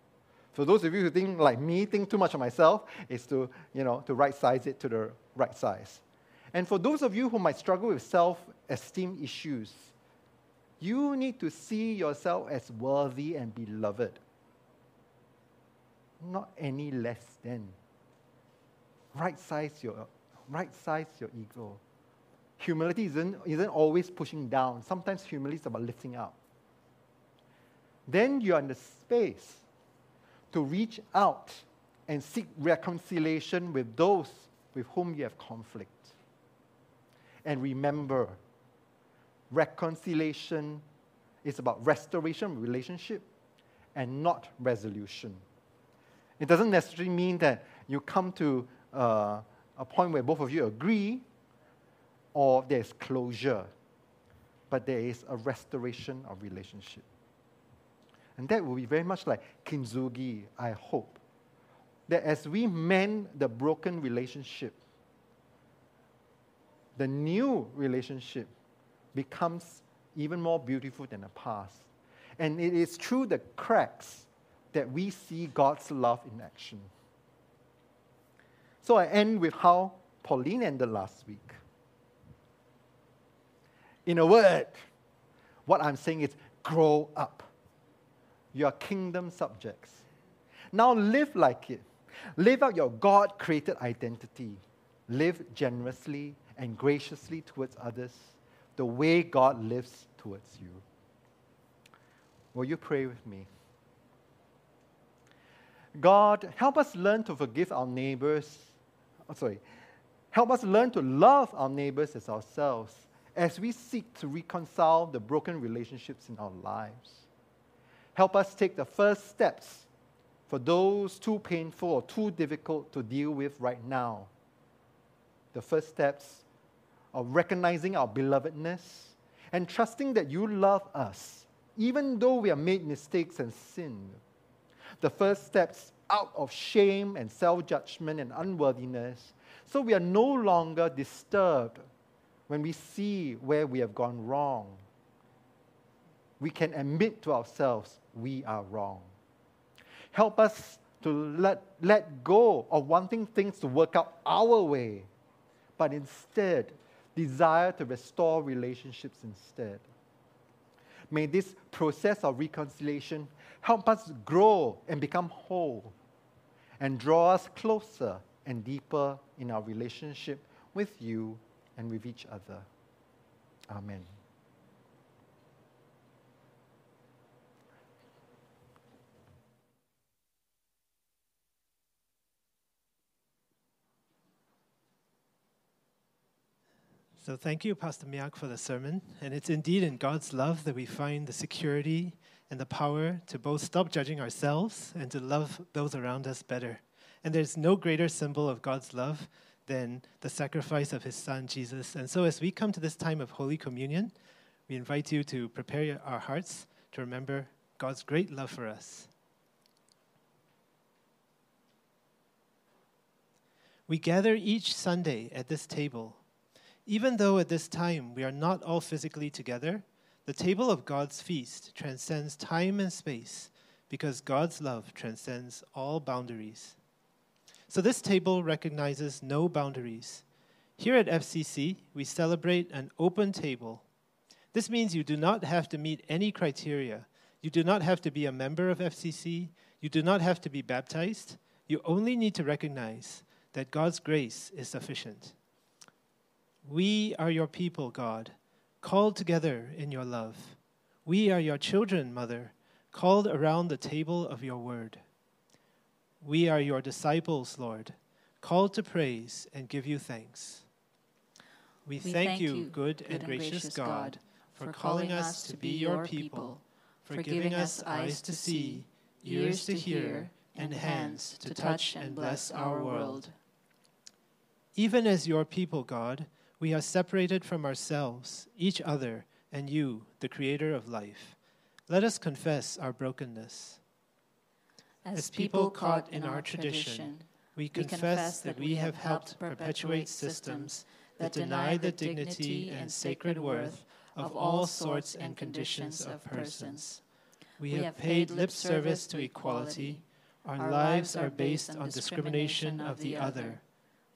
For those of you who think like me, think too much of myself, is to, you know, to right size it to the right size. And for those of you who might struggle with self esteem issues, you need to see yourself as worthy and beloved, not any less than. Right size your, right size your ego. Humility isn't, isn't always pushing down. Sometimes humility is about lifting up. Then you're in the space to reach out and seek reconciliation with those with whom you have conflict. And remember, reconciliation is about restoration of relationship and not resolution. It doesn't necessarily mean that you come to uh, a point where both of you agree or there's closure, but there is a restoration of relationship. And that will be very much like kintsugi, I hope. That as we mend the broken relationship, the new relationship becomes even more beautiful than the past. And it is through the cracks that we see God's love in action. So I end with how Pauline ended last week. In a word, what I'm saying is grow up. You are kingdom subjects. Now live like it. Live out your God created identity. Live generously and graciously towards others the way God lives towards you. Will you pray with me? God, help us learn to forgive our neighbors. Oh, sorry. Help us learn to love our neighbors as ourselves as we seek to reconcile the broken relationships in our lives. Help us take the first steps for those too painful or too difficult to deal with right now. The first steps of recognizing our belovedness and trusting that you love us, even though we have made mistakes and sinned. The first steps out of shame and self judgment and unworthiness, so we are no longer disturbed when we see where we have gone wrong. We can admit to ourselves we are wrong. Help us to let, let go of wanting things to work out our way, but instead desire to restore relationships instead. May this process of reconciliation help us grow and become whole and draw us closer and deeper in our relationship with you and with each other. Amen. So thank you, Pastor Miak, for the sermon. And it's indeed in God's love that we find the security and the power to both stop judging ourselves and to love those around us better. And there's no greater symbol of God's love than the sacrifice of his son, Jesus. And so as we come to this time of Holy Communion, we invite you to prepare our hearts to remember God's great love for us. We gather each Sunday at this table. Even though at this time we are not all physically together, the table of God's feast transcends time and space because God's love transcends all boundaries. So this table recognizes no boundaries. Here at FCC, we celebrate an open table. This means you do not have to meet any criteria. You do not have to be a member of FCC. You do not have to be baptized. You only need to recognize that God's grace is sufficient. We are your people, God, called together in your love. We are your children, Mother, called around the table of your word. We are your disciples, Lord, called to praise and give you thanks. We, We thank, you, good and gracious God, for calling us to be your people, for giving us eyes to see, ears to hear, and hands to touch and bless our world. Even as your people, God, we are separated from ourselves, each other, and you, the creator of life. Let us confess our brokenness. As people caught in our tradition, we confess that we have helped perpetuate systems that deny the dignity and sacred worth of all sorts and conditions of persons. We have paid lip service to equality. Our lives are based on discrimination of the other.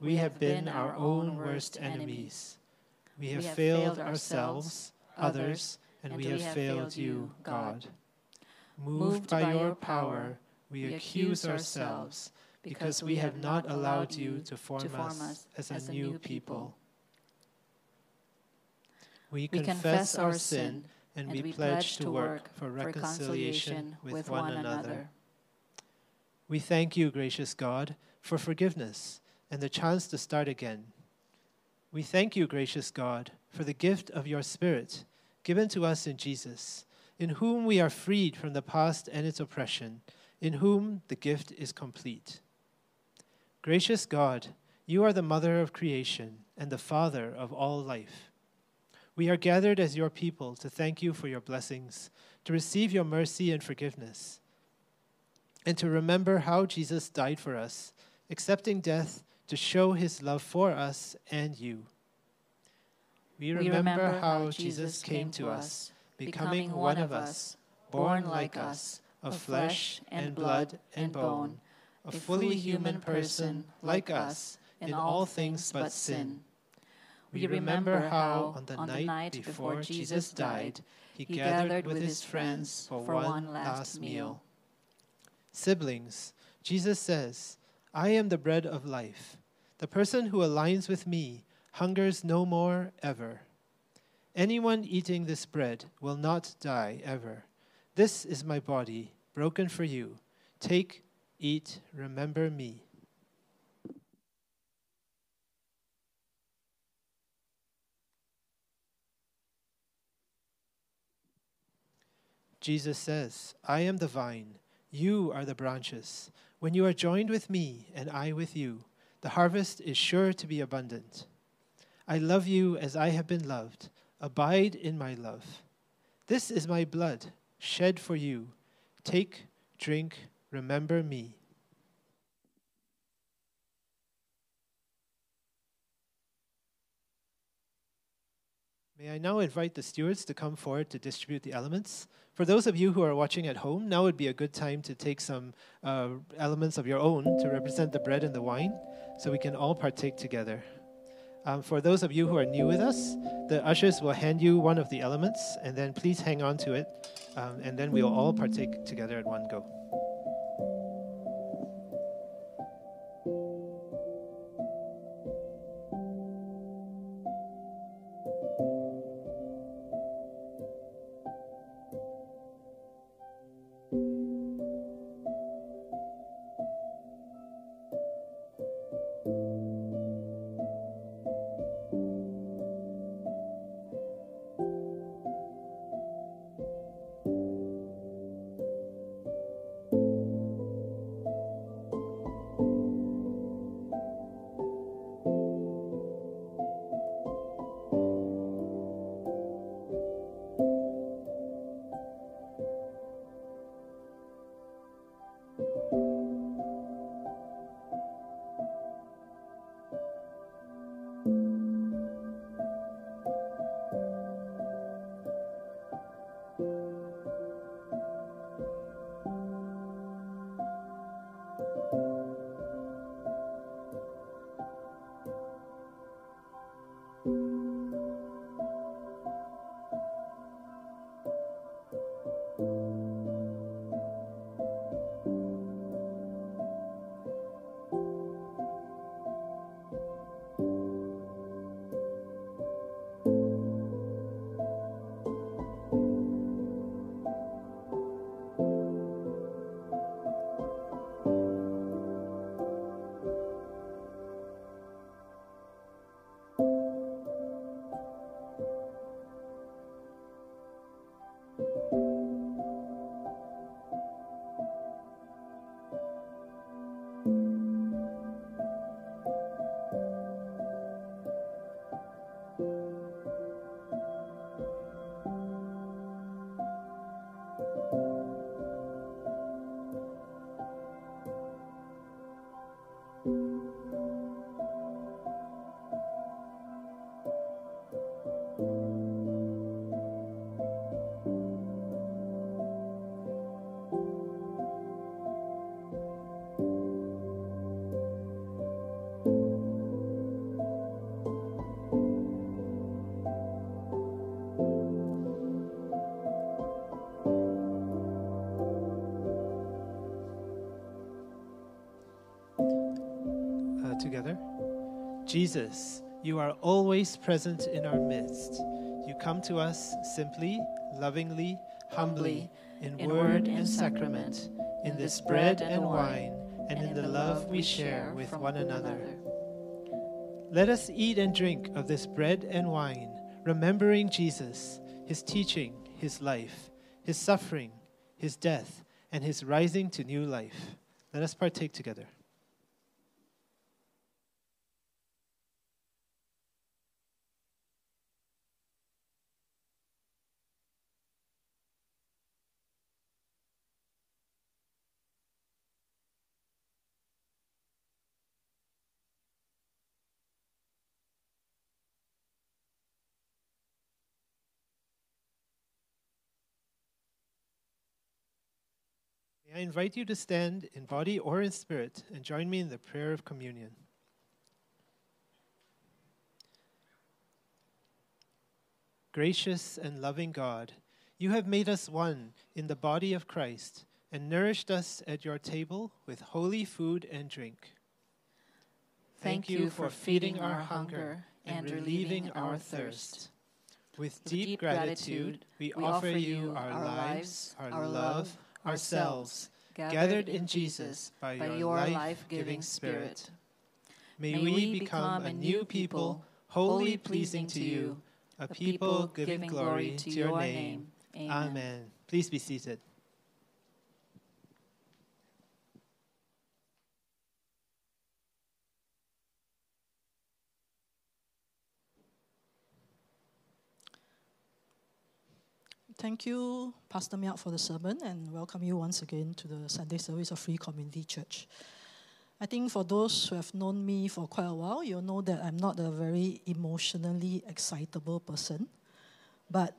We have been our own worst enemies. We have failed ourselves, others, and we have failed you, God. Moved by your power, we accuse ourselves because we have not allowed you to form us as a new people. We confess our sin and we pledge to work for reconciliation with one another. We thank you, gracious God, for forgiveness and the chance to start again. We thank you, gracious God, for the gift of your Spirit given to us in Jesus, in whom we are freed from the past and its oppression, in whom the gift is complete. Gracious God, you are the mother of creation and the father of all life. We are gathered as your people to thank you for your blessings, to receive your mercy and forgiveness, and to remember how Jesus died for us, accepting death to show his love for us and you. We remember, how Jesus came to us, becoming one of us, born like us, of flesh and blood and bone, a fully human person like us in all things but sin. We remember how, on the night before Jesus died, he gathered with his friends for one last meal. Siblings, Jesus says, I am the bread of life. The person who aligns with me hungers no more ever. Anyone eating this bread will not die ever. This is my body, broken for you. Take, eat, remember me. Jesus says, I am the vine, you are the branches. When you are joined with me and I with you, the harvest is sure to be abundant. I love you as I have been loved. Abide in my love. This is my blood, shed for you. Take, drink, remember me. May I now invite the stewards to come forward to distribute the elements. For those of you who are watching at home, now would be a good time to take some uh, elements of your own to represent the bread and the wine so we can all partake together. Um, for those of you who are new with us, the ushers will hand you one of the elements, and then please hang on to it, um, and then we'll all partake together at one go. Jesus, you are always present in our midst. You come to us simply, lovingly, humbly, in, in word and sacrament, in this bread and wine, and in the love we share with one another. Let us eat and drink of this bread and wine, remembering Jesus, his teaching, his life, his suffering, his death, and his rising to new life. Let us partake together. I invite you to stand in body or in spirit and join me in the prayer of communion. Gracious and loving God, you have made us one in the body of Christ and nourished us at your table with holy food and drink. Thank you for feeding our hunger and relieving our thirst. With deep gratitude, we offer you our lives, our love, ourselves, gathered in Jesus by your life giving Spirit. May we become a new people, wholly pleasing to you, a people giving glory to your name. Amen. Please be seated. Thank you, Pastor Miak, for the sermon, and welcome you once again to the Sunday service of Free Community Church. I think for those who have known me for quite a while, you'll know that I'm not a very emotionally excitable person. But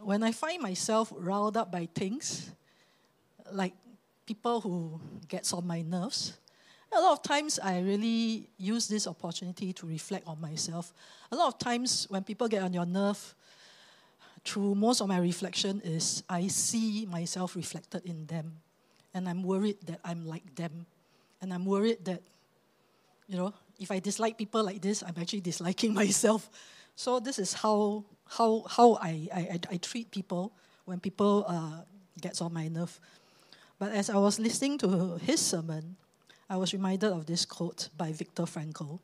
when I find myself riled up by things, like people who gets on my nerves, A lot of times I really use this opportunity to reflect on myself. A lot of times when people get on your nerve, through most of my reflection is I see myself reflected in them. And I'm worried that I'm like them. And I'm worried that, you know, if I dislike people like this, I'm actually disliking myself. So this is how how how I, I, I treat people when people uh, gets on my nerve. But as I was listening to his sermon, I was reminded of this quote by Viktor Frankl.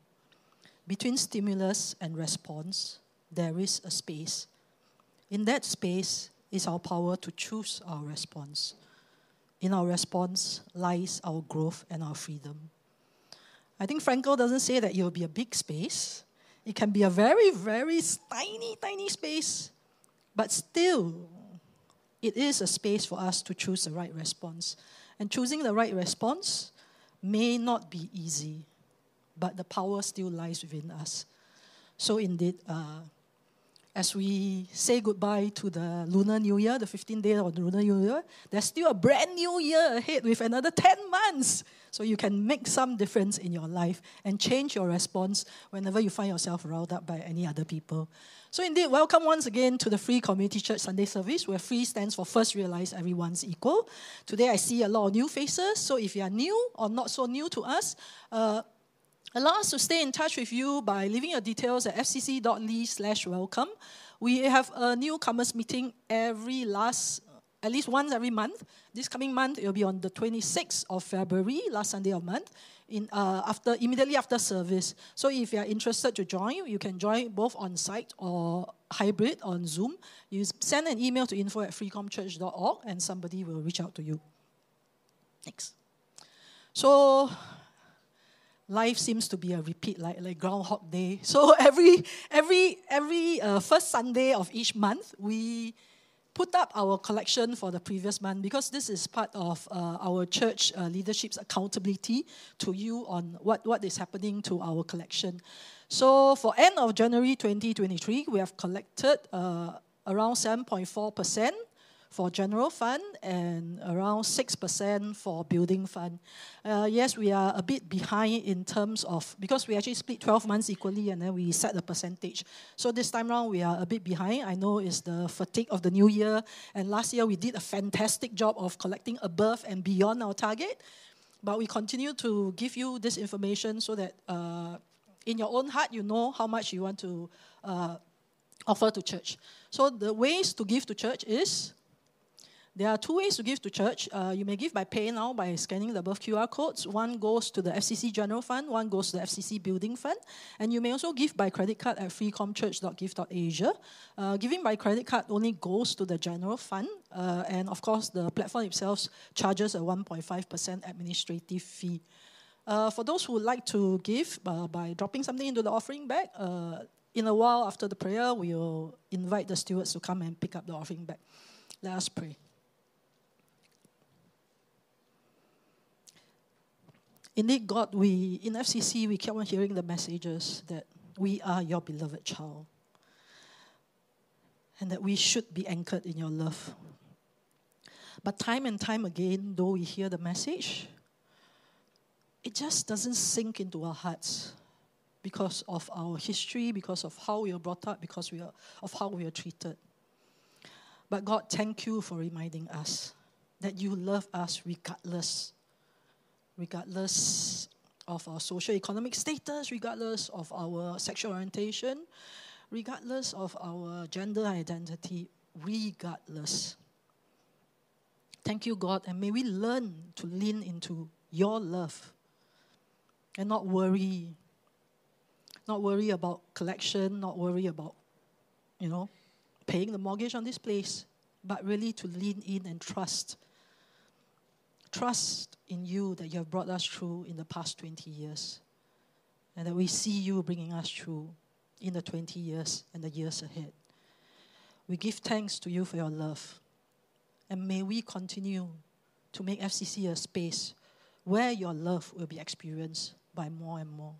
Between stimulus and response, there is a space. In that space is our power to choose our response. In our response lies our growth and our freedom. I think Frankl doesn't say that it will be a big space. It can be a very, very tiny, tiny space, but still, it is a space for us to choose the right response. And choosing the right response may not be easy, but the power still lies within us. So, indeed, uh, as we say goodbye to the Lunar New Year, the 15th day of the Lunar New Year, there's still a brand new year ahead with another 10 months. So you can make some difference in your life and change your response whenever you find yourself riled up by any other people. So, indeed, welcome once again to the Free Community Church Sunday service, where free stands for first realize everyone's equal. Today, I see a lot of new faces. So, if you are new or not so new to us, uh, allow us to stay in touch with you by leaving your details at fcc.ly slash welcome. We have a newcomers meeting every last at least once every month. This coming month, it will be on the 26th of February, last Sunday of month in, uh, after, immediately after service. So if you are interested to join, you can join both on site or hybrid on Zoom. You send an email to info at freecomchurch.org and somebody will reach out to you. Next. So life seems to be a repeat like, like groundhog day so every every every uh, first sunday of each month we put up our collection for the previous month because this is part of uh, our church uh, leadership's accountability to you on what, what is happening to our collection. So for end of January 2023, we have collected uh, around 7.4% for general fund and around 6% for building fund. Uh, yes, we are a bit behind in terms of, because we actually split 12 months equally and then we set the percentage. So this time around, we are a bit behind. I know it's the fatigue of the new year. And last year, we did a fantastic job of collecting above and beyond our target. But we continue to give you this information so that uh, in your own heart, you know how much you want to uh, offer to church. So the ways to give to church is there are two ways to give to church. Uh, you may give by PayNow by scanning the above QR codes. One goes to the FCC General Fund, one goes to the FCC Building Fund. And you may also give by credit card at freecomchurch.give.asia. Uh, giving by credit card only goes to the General Fund. Uh, and of course, the platform itself charges a 1.5% administrative fee. Uh, for those who would like to give uh, by dropping something into the offering bag, uh, in a while after the prayer, we will invite the stewards to come and pick up the offering bag. Let us pray. Indeed, God, we in FCC we kept on hearing the messages that we are your beloved child. And that we should be anchored in your love. But time and time again, though we hear the message, it just doesn't sink into our hearts because of our history, because of how we were brought up, because we are, of how we are treated. But God, thank you for reminding us that you love us regardless regardless of our social economic status, regardless of our sexual orientation, regardless of our gender identity, regardless. Thank you, God, and may we learn to lean into your love and not worry. Not worry about collection, not worry about, you know, paying the mortgage on this place, but really to lean in and trust trust in you that you have brought us through in the past 20 years. And that we see you bringing us through in the 20 years and the years ahead. We give thanks to you for your love. And may we continue to make FCC a space where your love will be experienced by more and more.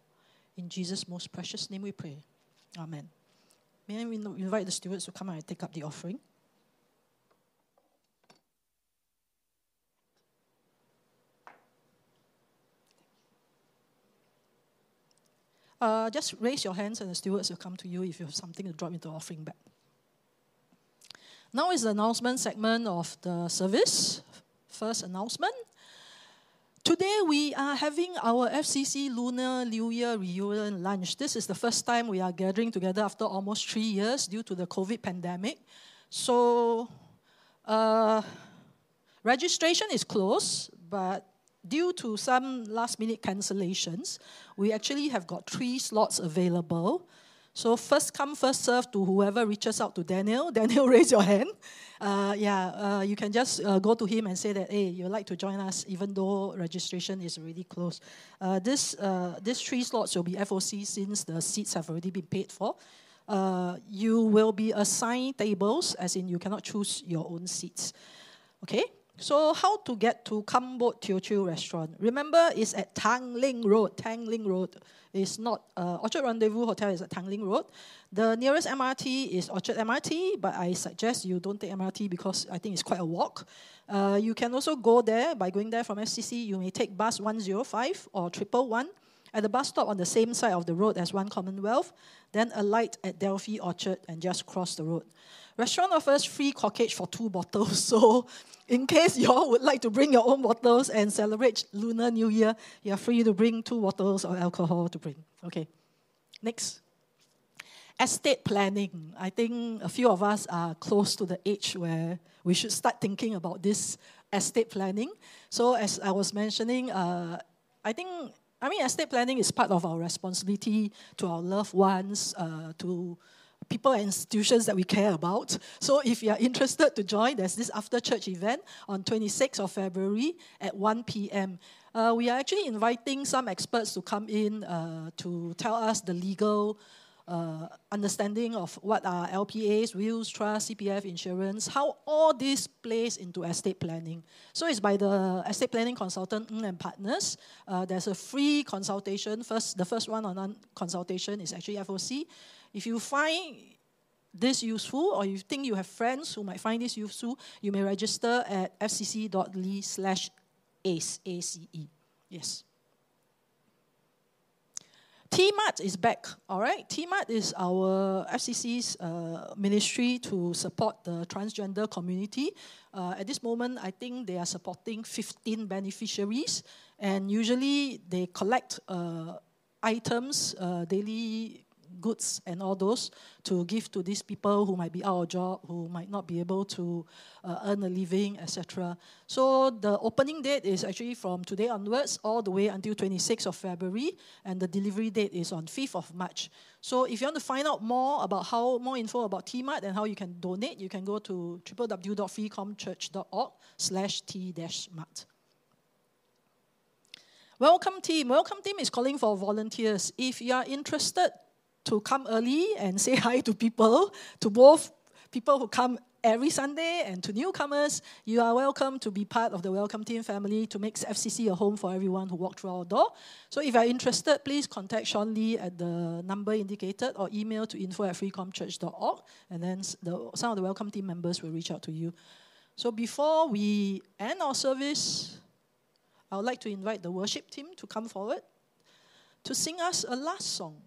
In Jesus' most precious name we pray. Amen. May I invite the stewards to come and take up the offering? Uh, just raise your hands and the stewards will come to you if you have something to drop into the offering bag. Now is the announcement segment of the service. First announcement. Today we are having our FCC Lunar New Year reunion lunch. This is the first time we are gathering together after almost three years due to the COVID pandemic. So, uh, registration is closed, but due to some last minute cancellations, we actually have got three slots available. So first come, first serve to whoever reaches out to Daniel. Daniel, raise your hand. Uh, yeah, uh, you can just uh, go to him and say that, hey, you'd like to join us, even though registration is already closed. Uh, this, uh, these three slots will be FOC since the seats have already been paid for. Uh, you will be assigned tables, as in you cannot choose your own seats. Okay? So how to get to Kamboat Teochew Restaurant? Remember, it's at Tanglin Road. Tanglin Road is not uh, Orchard Rendezvous Hotel is at Tanglin Road. The nearest MRT is Orchard MRT, but I suggest you don't take MRT because I think it's quite a walk. Uh, you can also go there by going there from FCC. You may take bus 105 or triple one at the bus stop on the same side of the road as One Commonwealth, then alight at Delphi Orchard and just cross the road. Restaurant offers free corkage for two bottles, so in case you all would like to bring your own bottles and celebrate Lunar New Year, you are free to bring two bottles of alcohol to bring. Okay, next. Estate planning. I think a few of us are close to the age where we should start thinking about this estate planning. So, as I was mentioning, uh, I think I mean estate planning is part of our responsibility to our loved ones, uh, to people and institutions that we care about. So if you are interested to join, there's this after church event on 26th of February at 1 p.m. Uh, we are actually inviting some experts to come in uh, to tell us the legal uh, understanding of what are LPAs, wills, trust, CPF, insurance, how all this plays into estate planning. So it's by the estate planning consultant and Partners. Uh, there's a free consultation. First, the first one on consultation is actually FOC. If you find this useful or you think you have friends who might find this useful, you may register at fcc.ly slash ACE. Yes. TMAT is back, all right? TMAT is our FCC's uh, ministry to support the transgender community. Uh, at this moment, I think they are supporting 15 beneficiaries, and usually they collect uh, items, uh, daily goods and all those to give to these people who might be out of job, who might not be able to uh, earn a living, etc. So the opening date is actually from today onwards all the way until 26th of February, and the delivery date is on 5th of March. So if you want to find out more about how more info about TMAT and how you can donate, you can go to www.freecomchurch.org slash t-mart. Welcome team. Welcome team is calling for volunteers. If you are interested to come early and say hi to people, to both people who come every Sunday and to newcomers. You are welcome to be part of the Welcome Team family to make FCC a home for everyone who walk through our door. So if you are interested, please contact Sean Lee at the number indicated or email to info at freecomchurch.org and then the, some of the Welcome Team members will reach out to you. So before we end our service, I would like to invite the worship team to come forward to sing us a last song.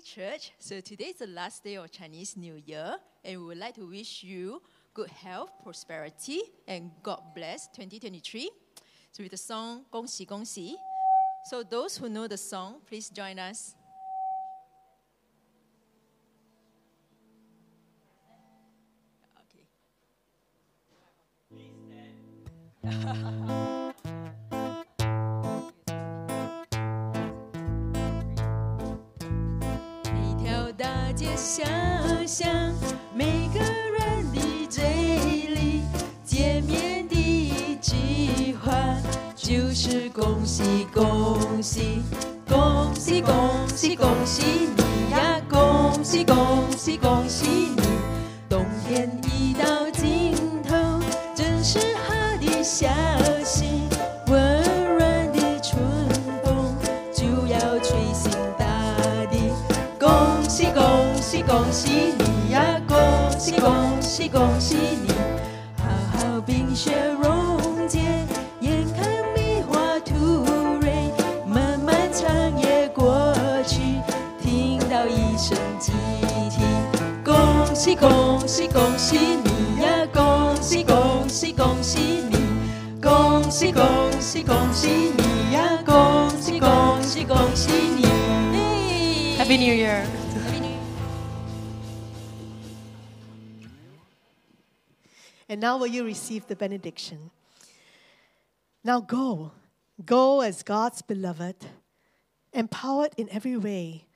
Church. So today is the last day of Chinese New Year, and we would like to wish you good health, prosperity, and God bless 2023. So with the song Gong Xi Gong Xi. So those who know the song, please join us. Okay. 想象每个人的嘴里见面第一句话，就是恭喜恭喜恭喜恭喜恭喜你呀！恭喜恭喜恭喜你，冬天已到喜恭喜恭喜你！好好冰雪融解，眼看梅花吐蕊，漫漫长夜过去，听到一声集体，恭喜恭喜恭喜你呀！恭喜恭喜恭喜你！恭喜恭喜恭喜你呀！恭喜恭喜恭喜你！Happy New Year! And now will you receive the benediction? Now go. Go as God's beloved, empowered in every way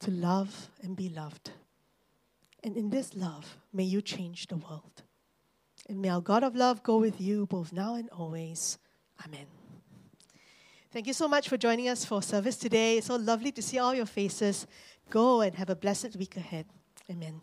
to love and be loved. And in this love, may you change the world. And may our God of love go with you both now and always. Amen. Thank you so much for joining us for service today. It's so lovely to see all your faces. Go and have a blessed week ahead. Amen.